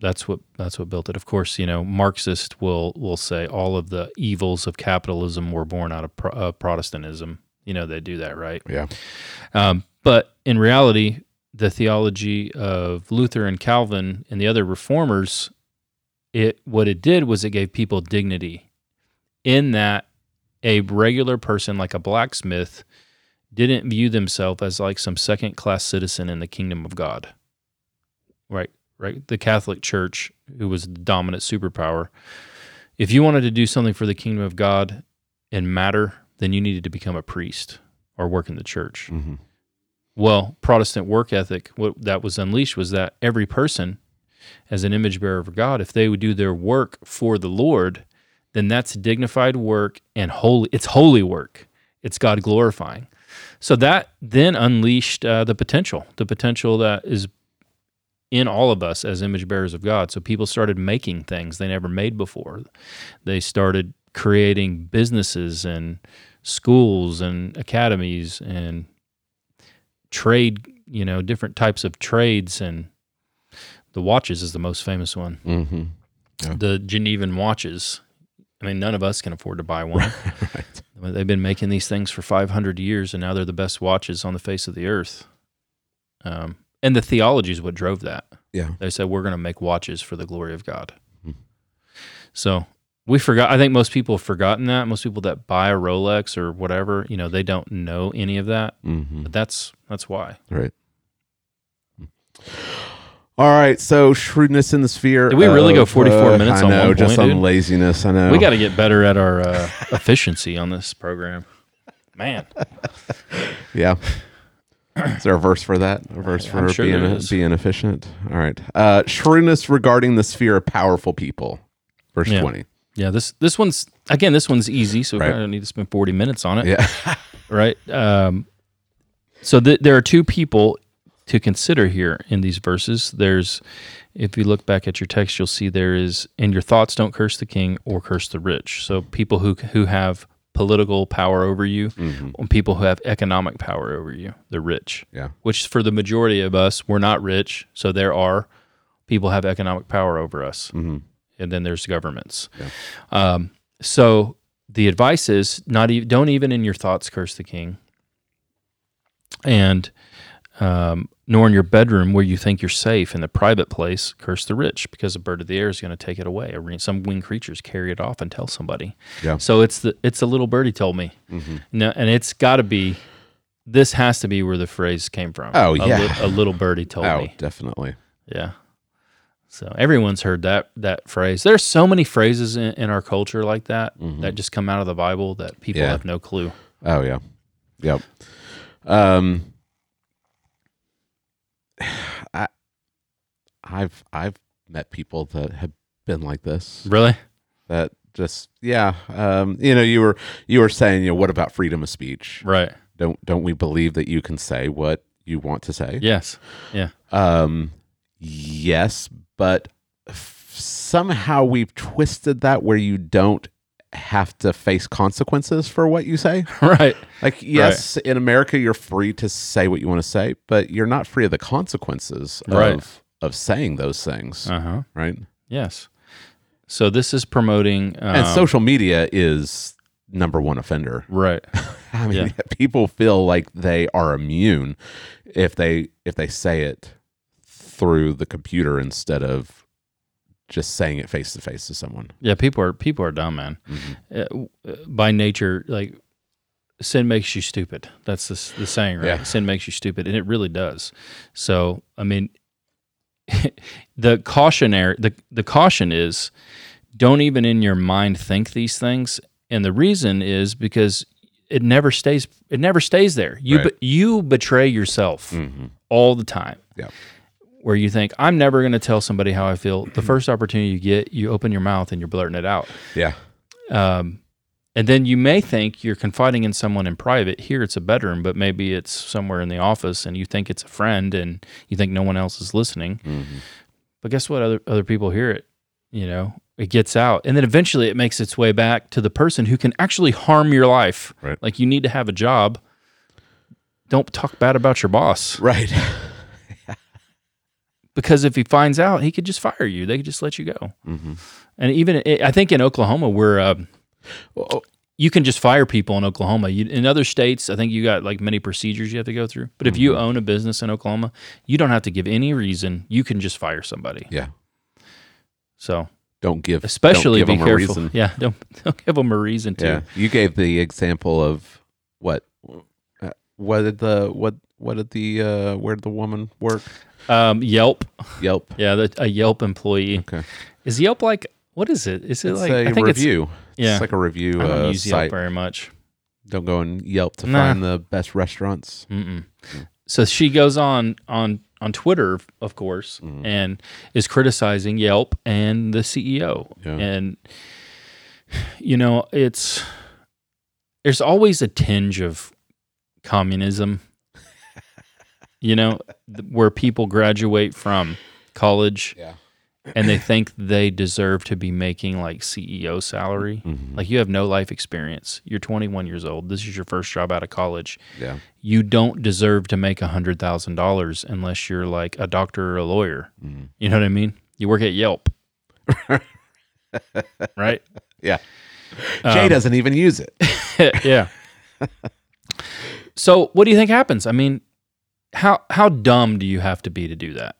That's what that's what built it. Of course, you know, Marxist will will say all of the evils of capitalism were born out of pro, uh, Protestantism. You know, they do that, right? Yeah. Um, but in reality, the theology of Luther and Calvin and the other reformers, it what it did was it gave people dignity, in that a regular person like a blacksmith didn't view themselves as like some second class citizen in the kingdom of God. Right, right. The Catholic Church, who was the dominant superpower, if you wanted to do something for the kingdom of God and matter, then you needed to become a priest or work in the church. Mm-hmm. Well, Protestant work ethic, what that was unleashed was that every person, as an image bearer of God, if they would do their work for the Lord, then that's dignified work and holy. It's holy work. It's God glorifying. So that then unleashed uh, the potential, the potential that is in all of us as image bearers of God. So people started making things they never made before. They started creating businesses and schools and academies and trade, you know, different types of trades and the watches is the most famous one. Mm-hmm. Yeah. The Genevan watches. I mean, none of us can afford to buy one. right. They've been making these things for 500 years and now they're the best watches on the face of the earth. Um, and the theology is what drove that. Yeah. They said, we're going to make watches for the glory of God. Hmm. So we forgot. I think most people have forgotten that. Most people that buy a Rolex or whatever, you know, they don't know any of that. Mm-hmm. But that's that's why. Right. All right. So shrewdness in the sphere. Did we really go 44 uh, minutes I on know, one just point, on dude? laziness. I know. We got to get better at our uh, efficiency on this program. Man, Yeah. Is there a verse for that? A verse for sure being being efficient. All right. Uh, shrewdness regarding the sphere of powerful people. Verse Yeah. twenty. Yeah, this this one's again this one's easy, so Right. probably don't need to spend forty minutes on it. Yeah. right? Um, so th- there are two people to consider here in these verses. There's, if you look back at your text, you'll see there is, in your thoughts, don't curse the king or curse the rich. So people who who have political power over you, and people who have economic power over you, the rich. Yeah. Which for the majority of us, we're not rich, so there are people have economic power over us, Mhm. and then there's governments. Yeah. Um, so the advice is not even don't even in your thoughts curse the king, and um, nor in your bedroom where you think you're safe in the private place curse the rich because a bird of the air is going to take it away. Or some winged creatures carry it off and tell somebody. Yeah. So it's the it's a little birdie told me, Mhm. no, and it's got to be. This has to be where the phrase came from. Oh, A yeah. li- a little birdie told me. Oh, me. definitely. Yeah. So everyone's heard that that phrase. There's so many phrases in, in our culture like that that just come out of the Bible that people Mm-hmm. Yeah. have no clue. Oh yeah. Yep. Um I I've I've met people that have been like this. Really? That just yeah. Um you know, you were you were saying, you know, what about freedom of speech? Right. Don't don't we believe that you can say what you want to say? Yes. Yeah. Um yes, but f- somehow we've twisted that where you don't have to face consequences for what you say. right. Like, yes, in America, you're free to say what you want to say, but you're not free of the consequences Right. of of saying those things, Uh huh. right? Yes. So this is promoting. Um, and social media is number one offender. Right. I mean, Yeah. people feel like they are immune if they if they say it through the computer instead of just saying it face to face to someone. Yeah. People are people are dumb, man. Mhm. Uh, uh, by nature, like sin makes you stupid. That's the, the saying, right? Yeah. Sin makes you stupid, and it really does. So, I mean, the cautionary the the caution is don't even in your mind think these things, and the reason is because it never stays it never stays there. You Right. be, you betray yourself Mhm. all the time. Yeah. Where you think I'm never going to tell somebody how I feel. The first opportunity you get, you open your mouth and you're blurting it out. Yeah. Um, and then you may think you're confiding in someone in private. Here it's a bedroom, but maybe it's somewhere in the office, and you think it's a friend, and you think no one else is listening. Mhm. But guess what? Other other people hear it. You know, it gets out, and then eventually it makes its way back to the person who can actually harm your life. Right. Like you need to have a job. Don't talk bad about your boss Right. because if he finds out, he could just fire you. They could just let you go. Mhm. And even I think in Oklahoma, where uh, you can just fire people in Oklahoma. You, in other states, I think you got like many procedures you have to go through. But if Mm-hmm. you own a business in Oklahoma, you don't have to give any reason. You can just fire somebody. yeah. So Don't give especially don't give be careful. reason. Yeah, don't don't give them a reason to. Yeah, you gave the example of what? uh, What did the what? What did the uh, where did the woman work? Um, Yelp. Yelp. Yeah, the, a Yelp employee. Okay, Is Yelp like what is it? Is it it's like a I think review. yeah. it's like a review. I don't uh, use Yelp site. very much. Don't go on Yelp to Nah. find the best restaurants. Mm-mm. So she goes on on on Twitter, of course, Mm-hmm. and is criticizing Yelp and the CEO. Yeah. And you know, it's there's always a tinge of communism. You know, where people graduate from college Yeah. and they think they deserve to be making like CEO salary. Mhm. Like you have no life experience. You're 21 years old. This is your first job out of college Yeah. you don't deserve to make a hundred thousand dollars unless you're like a doctor or a lawyer. Mhm. You know what I mean? You work at Yelp, right? Yeah. Jay Um, doesn't even use it. yeah. So, what do you think happens? I mean, how how dumb do you have to be to do that?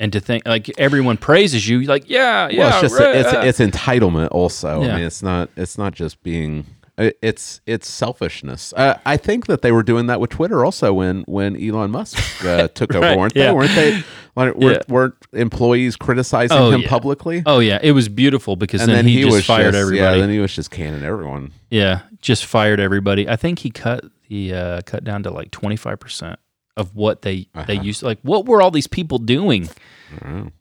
And to think like everyone praises you, like yeah, yeah, well, it's just right, it's uh. it's entitlement. Also, Yeah. I mean, it's not it's not just being. It's it's selfishness. Uh, I think that they were doing that with Twitter also when when Elon Musk uh, took over, weren't yeah. they? Weren't they? Weren't, Yeah. weren't employees criticizing Oh, him yeah. publicly? Oh yeah, it was beautiful because and then, he, just fired just, everybody. Yeah, then he was just canning everyone. Yeah, just fired everybody. I think he cut the uh, cut down to like twenty five percent of what they they Uh-huh. used. Like, what were all these people doing? Don't.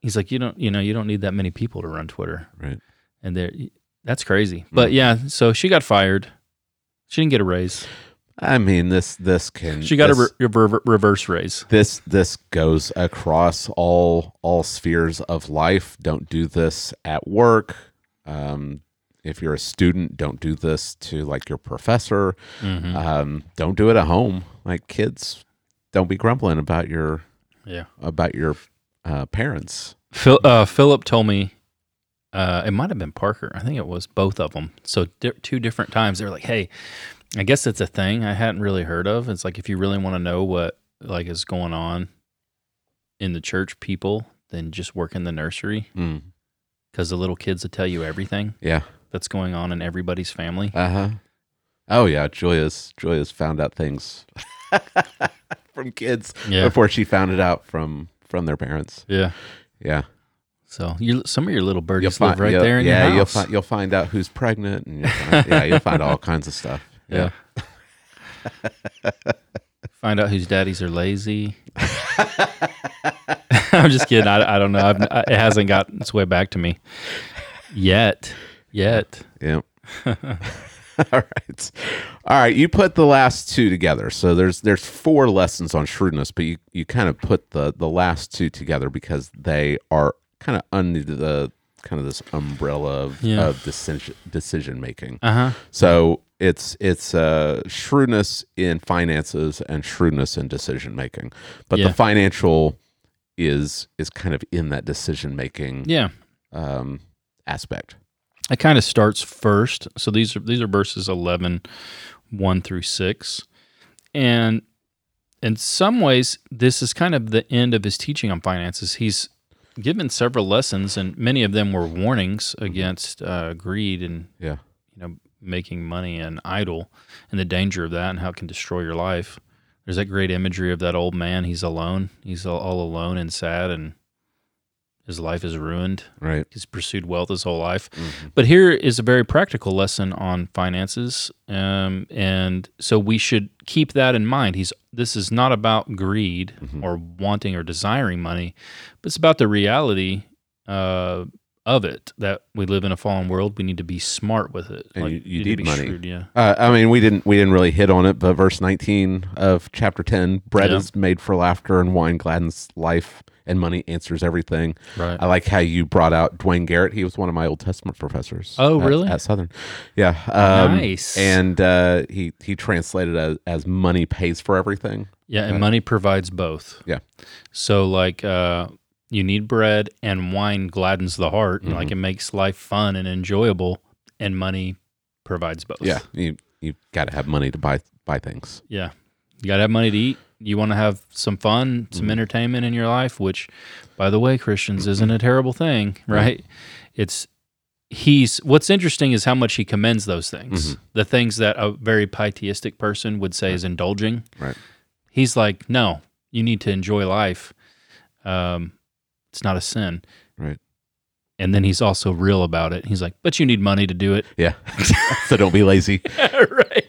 He's like, you don't, you know, you don't need that many people to run Twitter. Right. and there that's crazy. But yeah, so she got fired. She didn't get a raise. I mean, this this can She got this, a re- rever- reverse raise. this this goes across all all spheres of life. Don't do this at work. Um, if you're a student, don't do this to like your professor. Mm-hmm. Um, don't do it at home. Like kids, don't be grumbling about your Yeah. about your uh, parents. Phil, uh, Philip told me uh, it might have been Parker. I think it was both of them. So di- two different times they were like, "Hey, I guess it's a thing I hadn't really heard of. It's like if you really want to know what like is going on in the church people, then just work in the nursery Mm, because the little kids will tell you everything yeah. That's going on in everybody's family. Uh huh. Oh yeah, Julia's Julia's found out things from kids Yeah. before she found it out from from their parents. Yeah. Yeah. So you some of your little birdies live right there in yeah, your you'll find you'll find out who's pregnant, and you'll find, yeah, you'll find all kinds of stuff. Yeah. Find out whose daddies are lazy. I'm just kidding. I, I don't know. I've, I, it hasn't gotten its way back to me yet. Yet. Yeah. all right. All right. You put the last two together. So there's there's four lessons on shrewdness, but you, you kind of put the the last two together because they are kind of under the kind of this umbrella of, Yeah. of decision decision making. Uh huh. So it's it's uh, shrewdness in finances and shrewdness in decision making, but Yeah. the financial is is kind of in that decision making Yeah. um, aspect. It kind of starts first. So these are these are verses 11, 1 through 6. And in some ways, this is kind of the end of his teaching on finances. He's given several lessons, and many of them were warnings against uh, greed and Yeah. you know making money an idol and the danger of that and how it can destroy your life. There's that great imagery of that old man. He's alone. He's all, all alone and sad, and his life is ruined. Right. He's pursued wealth his whole life. Mhm. But here is a very practical lesson on finances, um, and so we should keep that in mind. He's this is not about greed Mhm. or wanting or desiring money, but it's about the reality uh, of it that we live in a fallen world. We need to be smart with it. And you- you need need money. shrewd, yeah, Uh, I mean, we didn't we didn't really hit on it, but verse nineteen of chapter ten: bread Yeah. is made for laughter, and wine gladdens life, and money answers everything. right. I like how you brought out Duane Garrett. He was one of my Old Testament professors. Oh, at- really? At Southern, yeah. Um, Nice. And uh, he he translated as, as money pays for everything. Yeah, and Right. money provides both. Yeah. So like uh you need bread and wine gladdens the heart. Mhm. Like it makes life fun and enjoyable and money provides both. Yeah, you you got to have money to buy buy things. Yeah. You got to have money to eat. You want to have some fun, some Mhm. entertainment in your life, which by the way, Christians isn't a terrible thing, Right. right? It's he's what's interesting is how much he commends those things. Mhm. The things that a very pietistic person would say is indulging. Right. He's like, "No, you need to enjoy life. Um it's not a sin." Right. And then he's also real about it. He's like, "But you need money to do it." Yeah. so don't be lazy. right.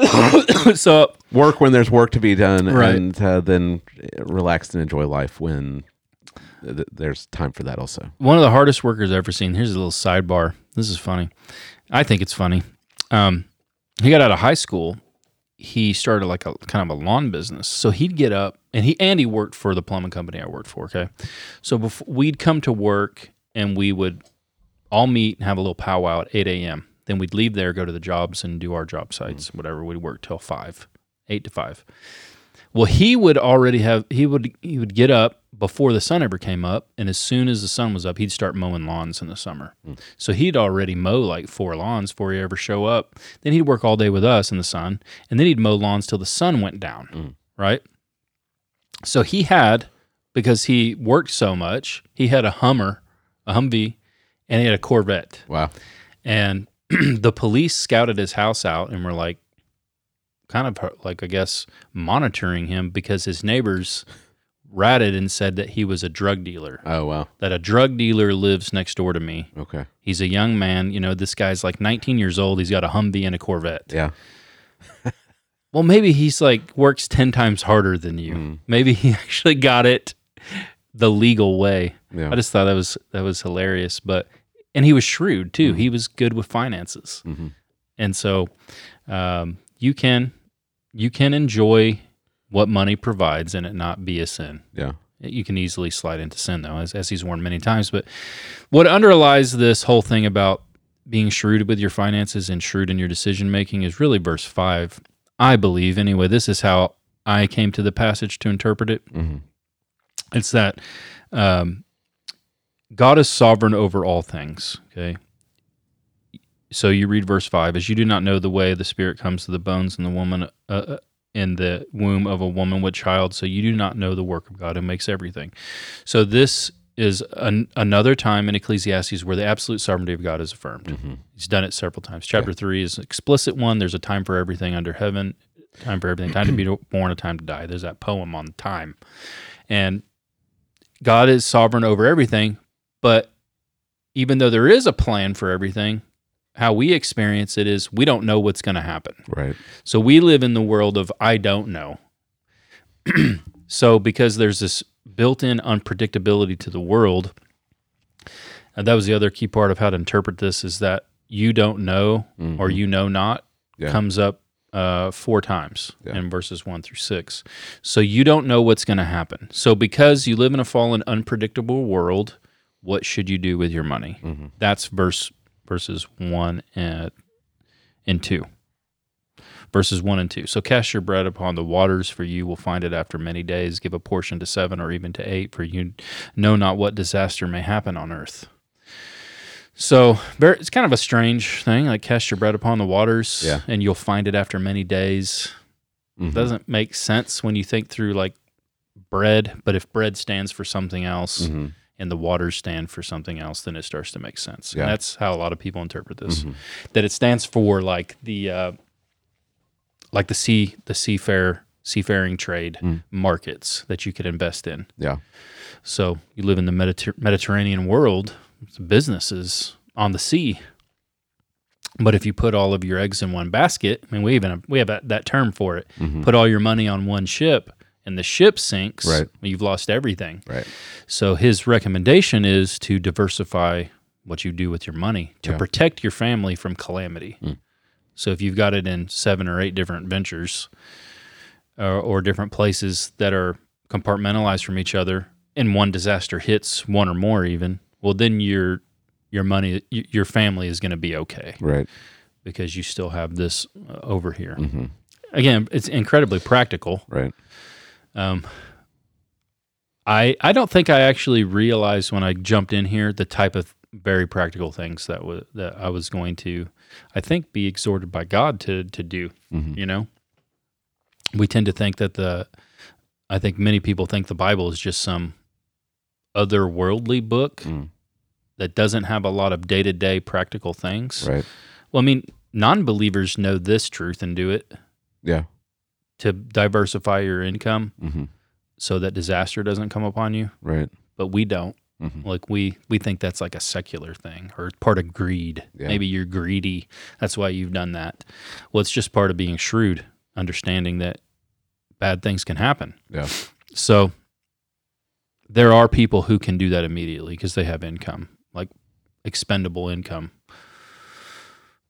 so Work when there's work to be done, Right. and uh, then relax and enjoy life when th- there's time for that. Also. one of the hardest workers I've ever seen. Here's a little sidebar. This is funny. I think it's funny. Um, he got out of high school. He started like a kind of a lawn business. So he'd get up and he and he worked for the plumbing company I worked for. Okay, so before, we'd come to work and we would all meet and have a little powwow at eight a.m. Then we'd leave there, go to the jobs, and do our job sites, whatever. We'd work till five, eight to five. Well, he would already have he would he would get up before the sun ever came up, and as soon as the sun was up, he'd start mowing lawns in the summer. So he'd already mow like four lawns before he ever show up. Then he'd work all day with us in the sun, and then he'd mow lawns till the sun went down. Mm. Right. So he had because he worked so much, he had a Hummer, a Humvee, and he had a Corvette. Wow. And the police scouted his house out and were like, kind of like, I guess, monitoring him because his neighbors ratted and said that he was a drug dealer, Oh wow. that a drug dealer lives next door to me. Okay. He's a young man. You know, this guy's like 19 years old. He's got a Humvee and a Corvette. Yeah. Well, maybe he's like works 10 times harder than you. Mm. Maybe he actually got it the legal way. Yeah. I just thought that was that was hilarious. But and he was shrewd too. He was good with finances, Mhm. and so um, you can you can enjoy what money provides and it not be a sin. Yeah. You can easily slide into sin though, as, as he's warned many times. But what underlies this whole thing about being shrewd with your finances and shrewd in your decision making is really verse five. I believe anyway. This is how I came to the passage to interpret it. hmm It's that um, God is sovereign over all things. Okay. So you read verse five: as you do not know the way the Spirit comes to the bones in the woman uh, uh, in the womb of a woman with child, so you do not know the work of God who makes everything. So this is an, another time in Ecclesiastes where the absolute sovereignty of God is affirmed. hmm He's done it several times. Chapter three is an explicit one. There's a time for everything under heaven, time for everything, time to be born, a time to die. There's that poem on time. And God is sovereign over everything, but even though there is a plan for everything, how we experience it is we don't know what's going to happen. Right. So we live in the world of I don't know. so because there's this built-in unpredictability to the world, and that was the other key part of how to interpret this is that you don't know or Mhm. you know not Yeah. comes up uh, four times Yeah. in verses one through six. So you don't know what's going to happen. So because you live in a fallen, unpredictable world, what should you do with your money? Mhm. That's verse verses one and and two. Verses one and two. So cast your bread upon the waters, for you will find it after many days. Give a portion to seven or even to eight, for you know not what disaster may happen on earth. So it's kind of a strange thing, like cast your bread upon the waters, Yeah. and you'll find it after many days. Mhm. Doesn't make sense when you think through like bread, but if bread stands for something else Mhm. And the waters stand for something else, then it starts to make sense. Yeah. And that's how a lot of people interpret this. Mhm. That it stands for like the uh, like the sea the seafare seafaring trade Mm. markets that you could invest in. Yeah. So you live in the Mediter- Mediterranean world, businesses on the sea. But if you put all of your eggs in one basket, I mean, we even have, we have that, that term for it. Mhm. Put all your money on one ship, and the ship sinks. Right. You've lost everything. Right. So his recommendation is to diversify what you do with your money to Yeah. protect your family from calamity. Mm. So if you've got it in seven or eight different ventures or, or different places that are compartmentalized from each other, and one disaster hits one or more, even well, then your your money, y- your family is going to be okay Right. because you still have this uh, over here. hmm Again, it's incredibly practical. Right. Um, I I don't think I actually realized when I jumped in here the type of very practical things that was that I was going to, I think, be exhorted by God to to do. Mhm. You know, we tend to think that the, I think many people think the Bible is just some otherworldly book Mm. that doesn't have a lot of day to day practical things. Right. Well, I mean, non believers know this truth and do it Yeah. To diversify your income hmm so that disaster doesn't come upon you. Right. but we don't. Mhm. Like we we think that's like a secular thing or part of greed. Yeah. Maybe you're greedy. That's why you've done that. Well, it's just part of being shrewd, understanding that bad things can happen. Yeah. So there are people who can do that immediately because they have income, like expendable income.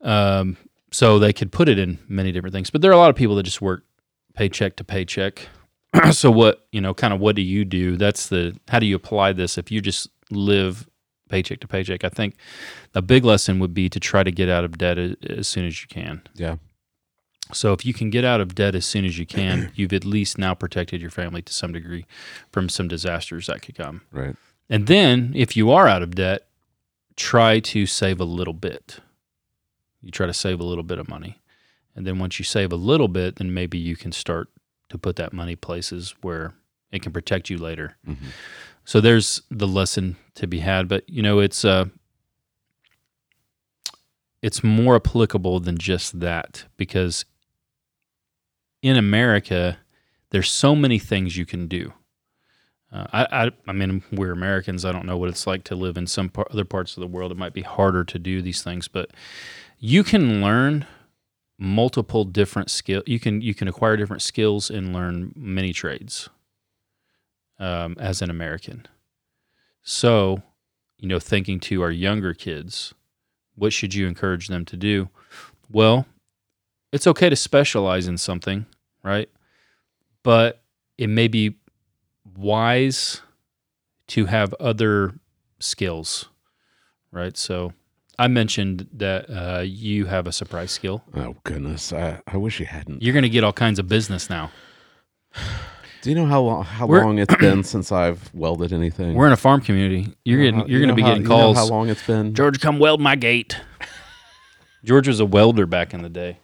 Um, so they could put it in many different things. But there are a lot of people that just work paycheck to paycheck. so what, you know, kind of what do you do? That's the how do you apply this if you just live paycheck to paycheck? I think a big lesson would be to try to get out of debt as, as soon as you can. Yeah. So if you can get out of debt as soon as you can, you've at least now protected your family to some degree from some disasters that could come. Right. And then if you are out of debt, try to save a little bit. You try to save a little bit of money. And then once you save a little bit, then maybe you can start to put that money places where it can protect you later. Mhm. So there's the lesson to be had, but you know, it's uh it's more applicable than just that because in America, there's so many things you can do. Uh, I, I, I mean, we're Americans. I don't know what it's like to live in some par- other parts of the world. It might be harder to do these things, but you can learn multiple different skill. You can you can acquire different skills and learn many trades um, as an American. So you know, thinking to our younger kids, what should you encourage them to do? Well, it's okay to specialize in something, right? But it may be wise to have other skills, right? So I mentioned that uh, you have a surprise skill. Oh goodness, I, I wish you hadn't. You're going to get all kinds of business now. Do you know how long how We're- long it's been since I've welded anything? We're in a farm community. You're getting, you're you going to be how- getting you know calls. how long it's been? George, come weld my gate. George was a welder back in the day.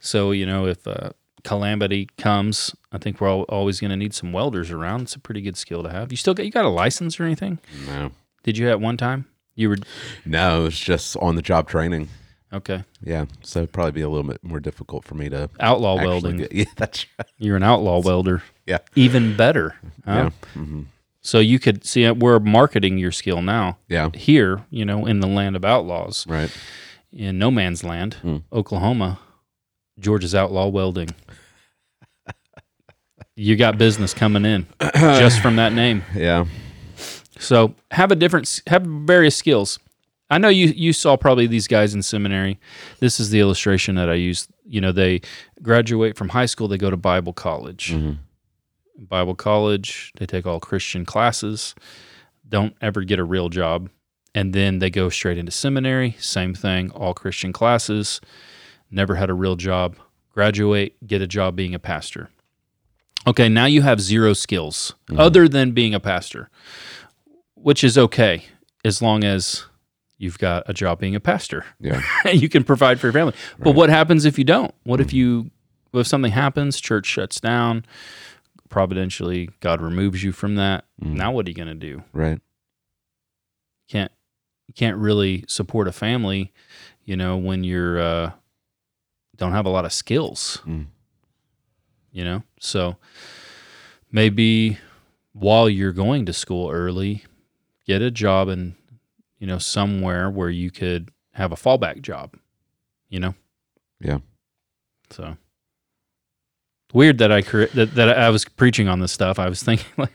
So, you know, if uh, calamity comes, I think we're all, always going to need some welders around. It's a pretty good skill to have. You still got, you got a license or anything? No, Did you at one time? You were, no, it's just on the job training. okay. Yeah, so it'd probably be a little bit more difficult for me to Outlaw welding. get- yeah, that's right. You're an outlaw welder. Yeah. Even better. huh? Yeah, hmm So you could see uh, we're marketing your skill now yeah, here, you know, in the land of outlaws, right. in no man's land, Hmm. Oklahoma, George's outlaw welding. you got business coming in just from that name. Yeah, So have a different, have various skills. I know you you saw probably these guys in seminary. This is the illustration that I use. You know, they graduate from high school, they go to Bible college. Mhm. Bible college, they take all Christian classes, don't ever get a real job, and then they go straight into seminary. Same thing, all Christian classes, never had a real job. Graduate, get a job being a pastor. Okay, now you have zero skills other than being a pastor, which is okay as long as you've got a job being a pastor. yeah, you can provide for your family. But what happens if you don't? What if you if something happens, church shuts down, providentially God removes you from that? Now what are you going to do? right. Can't you can't really support a family, you know, when you're uh don't have a lot of skills. Mm. You know? So maybe while you're going to school early, get a job in you know somewhere where you could have a fallback job, you know? Yeah. So weird that I cre- that, that I was preaching on this stuff. I was thinking like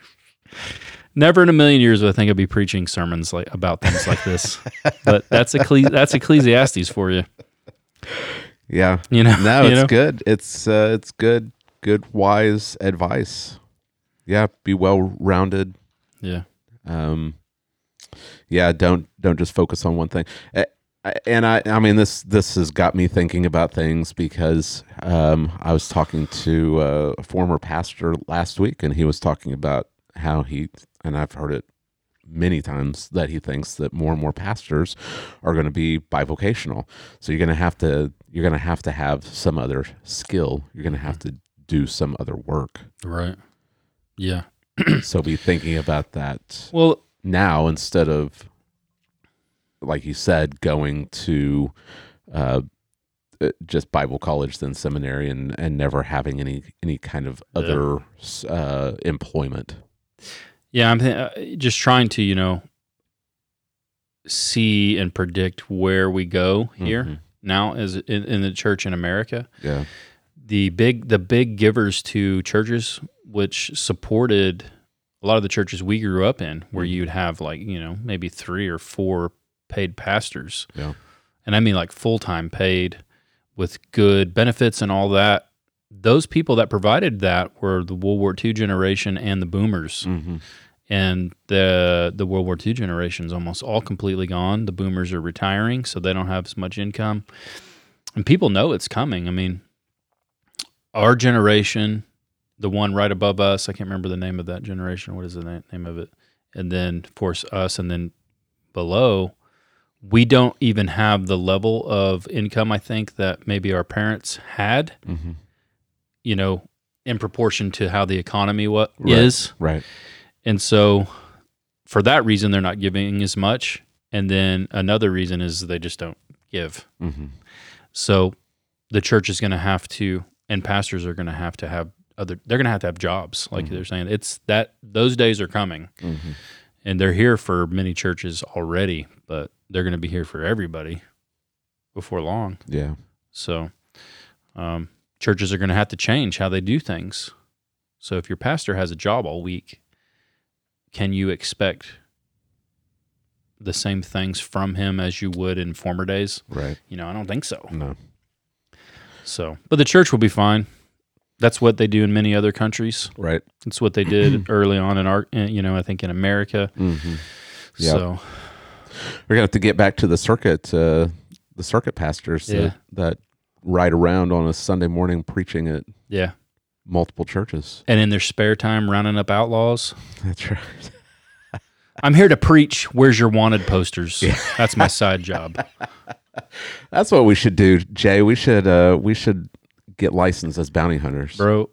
never in a million years would I think I'd be preaching sermons like about things like this. but that's Ecclesi- that's Ecclesiastes for you. Yeah. You know. No, you it's know? good. It's uh, it's good, good, wise advice. Yeah, be well rounded. Yeah. Um, yeah, don't don't just focus on one thing. And I, I mean, this this has got me thinking about things because um, I was talking to uh, a former pastor last week, and he was talking about how he, and I've heard it many times that he thinks that more and more pastors are going to be bivocational. So you're going to have to you're going to have to have some other skill. You're going to have to do some other work. Right. Yeah. so be thinking about that Well, now instead of like you said going to uh, uh, just bible college then seminary and and never having any any kind of Yeah. other uh, employment yeah, I'm th- uh, just trying to, you know, see and predict where we go here Mhm. now as in, in the church in America. yeah the big the big givers to churches which supported a lot of the churches we grew up in where Mhm. you'd have like you know maybe three or four paid pastors Yeah. and i mean like full-time paid with good benefits and all that those people that provided that were the world war ii generation and the boomers mm-hmm. and the the world war ii generation is almost all completely gone the boomers are retiring so they don't have as much income and people know it's coming i mean our generation the one right above us i can't remember the name of that generation what is the na- name of it and then of course us and then below we don't even have the level of income i think that maybe our parents had Mm-hmm. you know in proportion to how the economy what Right. is right and so for that reason, they're not giving as much. And then another reason is they just don't give. mm-hmm. So the church is going to have to, and pastors are going to have to have other, they're going to have to have jobs. Like Mhm. they're saying, it's that those days are coming Mm-hmm. and they're here for many churches already, but they're going to be here for everybody before long. yeah So um, churches are going to have to change how they do things. So if your pastor has a job all week, can you expect the same things from him as you would in former days? Right. You know, I don't think so. No. So, but the church will be fine. That's what they do in many other countries. Right. It's what they did early on in our, you know, I think in America. Mm-hmm. Yep. So, We're gonna have to get back to the circuit, uh, the circuit pastors Yeah. that, that ride around on a Sunday morning preaching at yeah. multiple churches. And in their spare time, rounding up outlaws. That's right. I'm here to preach. Where's your wanted posters? That's my side job. That's what we should do, Jay. We should uh, we should get licensed as bounty hunters. bro.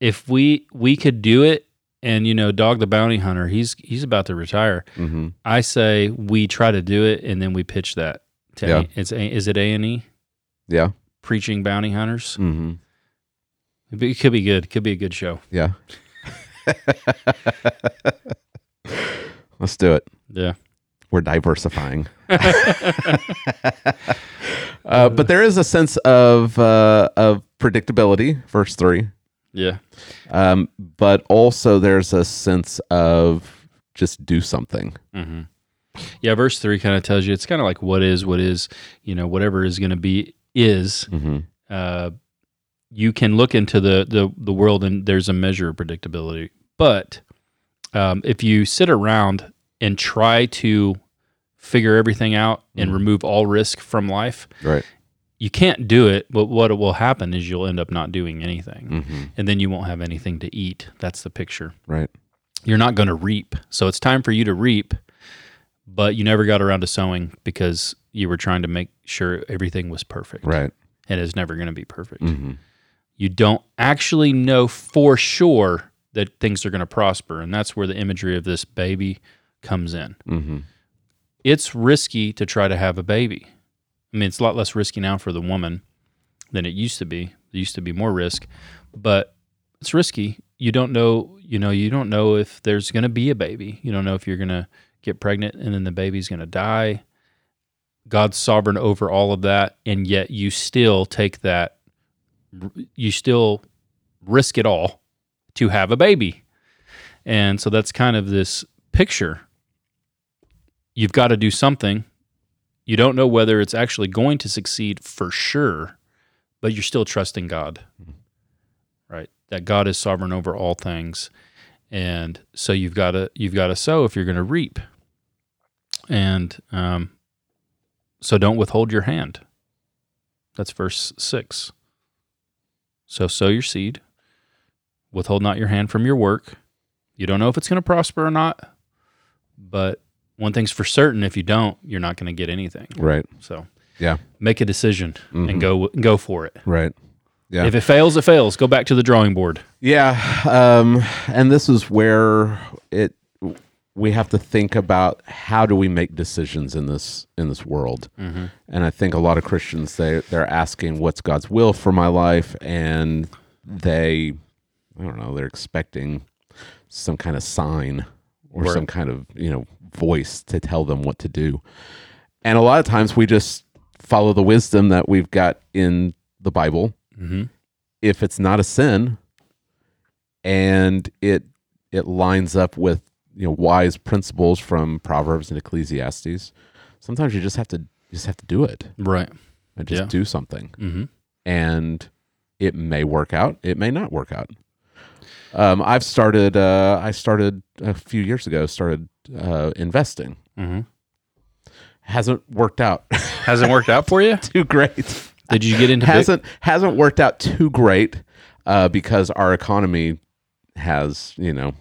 If we we could do it, and you know, Dog the Bounty Hunter, he's he's about to retire. Mm-hmm. I say we try to do it, and then we pitch that. To Yeah. A, it's a, is it A and E Yeah. preaching bounty hunters? Mm-hmm. It be- it could be good. Could be a good show. Yeah. Let's do it. Yeah. We're diversifying. uh, but there is a sense of uh, of predictability. Verse three. Yeah. Um, but also there's a sense of just do something. hmm Yeah. Verse three kind of tells you it's kind of like what is what is you know whatever is going to be is. Mm-hmm. uh, you can look into the, the, the world and there's a measure of predictability. But um, if you sit around and try to figure everything out and Mhm. remove all risk from life, Right. you can't do it. But what will happen is you'll end up not doing anything. Mm-hmm. And then you won't have anything to eat. That's the picture. Right. You're not going to reap. So it's time for you to reap, but you never got around to sowing because you were trying to make sure everything was perfect. Right. And it's never going to be perfect Mm-hmm. you don't actually know for sure that things are going to prosper. And that's where the imagery of this baby comes in. It's risky to try to have a baby. I mean, it's a lot less risky now for the woman than it used to be. There used to be more risk, but it's risky. You don't know, you know, you don't know if there's going to be a baby. You don't know if you're going to get pregnant and then the baby's going to die. God's sovereign over all of that, and yet you still take that you still risk it all to have a baby. And so that's kind of this picture. You've got to do something. You don't know whether it's actually going to succeed for sure, but you're still trusting God. Right? That God is sovereign over all things. And so you've got to you've got to sow if you're going to reap. And um, so don't withhold your hand. That's verse 6. So sow your seed, withhold not your hand from your work. You don't know if it's going to prosper or not, but one thing's for certain: if you don't, you're not going to get anything. Right. So Yeah. make a decision Mhm. and go go for it. Right. Yeah. If it fails, it fails. Go back to the drawing board. Yeah, um, and this is where it we have to think about how do we make decisions in this in this world. Mm-hmm. And I think a lot of Christians they they're asking what's God's will for my life, and they I don't know they're expecting some kind of sign or Right. some kind of you know voice to tell them what to do. And a lot of times we just follow the wisdom that we've got in the Bible Mm-hmm. if it's not a sin and it it lines up with you know wise principles from proverbs and ecclesiastes sometimes you just have to just have to do it Right. and just Yeah. do something Mm-hmm. and it may work out it may not work out um, i've started uh, i started a few years ago started uh, investing Mm-hmm. hasn't worked out Hasn't worked out for you? too great Did you get into hasn't hasn't worked out too great uh, because our economy has you know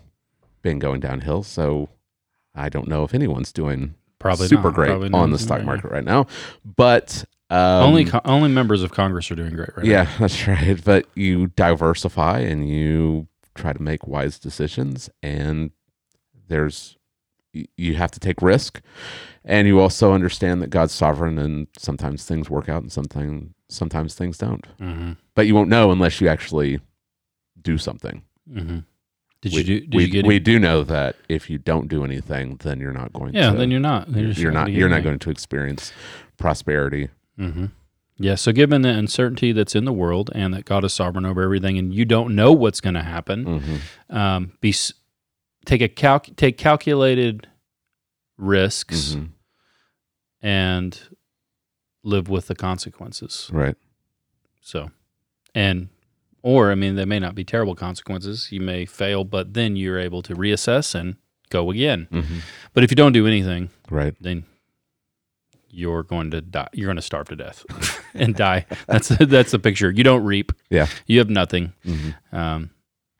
been going downhill. So I don't know if anyone's doing probably super not. great Probably on the stock market right now. But um, only co- only members of Congress are doing great right now. yeah, that's right. But you diversify and you try to make wise decisions, and there's you have to take risk, and you also understand that God's sovereign, and sometimes things work out, and sometimes sometimes things don't. Mm-hmm. But you won't know unless you actually do something. Mm-hmm. Did we, you do? Did we, you we do know that if you don't do anything, then you're not going yeah. to. Then you're not. You're, you're not you're not going to experience prosperity. Mm-hmm. Yeah. So, given the uncertainty that's in the world and that God is sovereign over everything, and you don't know what's going to happen, hmm um, be take a calc take calculated risks Mhm. and live with the consequences. Right. So, and or I mean, they may not be terrible consequences. You may fail, but then you're able to reassess and go again. Mhm. But if you don't do anything, Right. then you're going to die. You're going to starve to death and die. That's that's the picture. You don't reap. Yeah. You have nothing. Mhm. Um,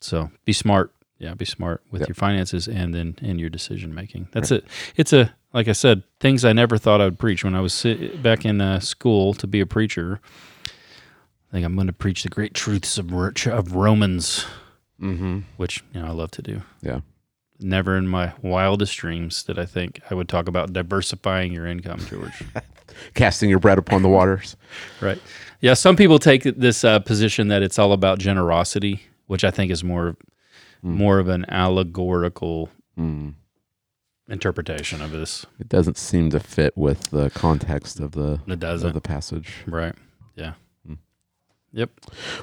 so be smart. Yeah, be smart with Yep. your finances and then in your decision making. That's it. It's a like I said, things I never thought I would preach when I was sit, back in uh, school to be a preacher. I think I'm going to preach the great truths of of Romans, Mhm. which you know I love to do. Yeah. Never in my wildest dreams did I think I would talk about diversifying your income, George. Casting your bread upon the waters. Right. Yeah. Some people take this uh, position that it's all about generosity, which I think is more more of an allegorical Mm. interpretation of this. It doesn't seem to fit with the context of the It of doesn't. the passage. Right. Yeah. Hmm. Yep.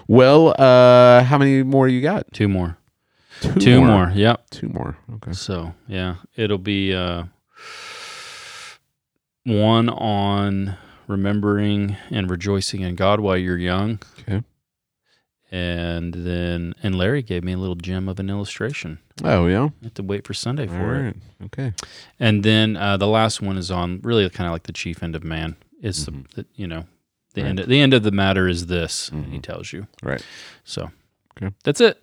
Well, uh, how many more you got? Two more. Two, Two more. Yep. Two more. Okay. So yeah, it'll be uh, one on remembering and rejoicing in God while you're young. Okay. And then, and Larry gave me a little gem of an illustration. Oh yeah. I have to wait for Sunday All for it. right. Okay. And then uh, the last one is on really kind of like the chief end of man. It's Mhm. the, the you know the end. The end of the matter is this. He Mhm. tells you. Right. So Okay. that's it.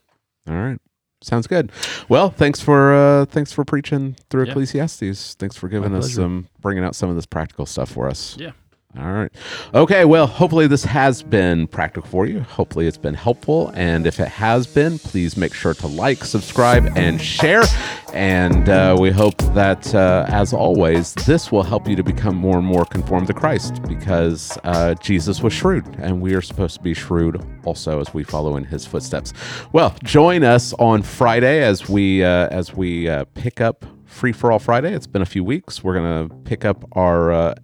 All right. Sounds good. Well, thanks for uh, thanks for preaching through Yeah. Ecclesiastes. Thanks for giving us pleasure. some bringing out some of this practical stuff for us. Yeah. All right. Okay. Well, hopefully this has been practical for you. Hopefully it's been helpful. And if it has been, please make sure to like, subscribe, and share. And uh, we hope that, uh, as always, this will help you to become more and more conformed to Christ because uh, Jesus was shrewd, and we are supposed to be shrewd also as we follow in His footsteps. Well, join us on Friday as we uh, as we uh, pick up Free for All Friday. It's been a few weeks. We're gonna pick up our uh,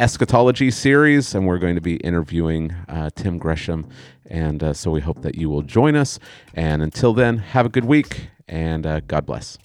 eschatology series, and we're going to be interviewing uh, Tim Gresham. And uh, so we hope that you will join us. And until then, have a good week and uh, God bless.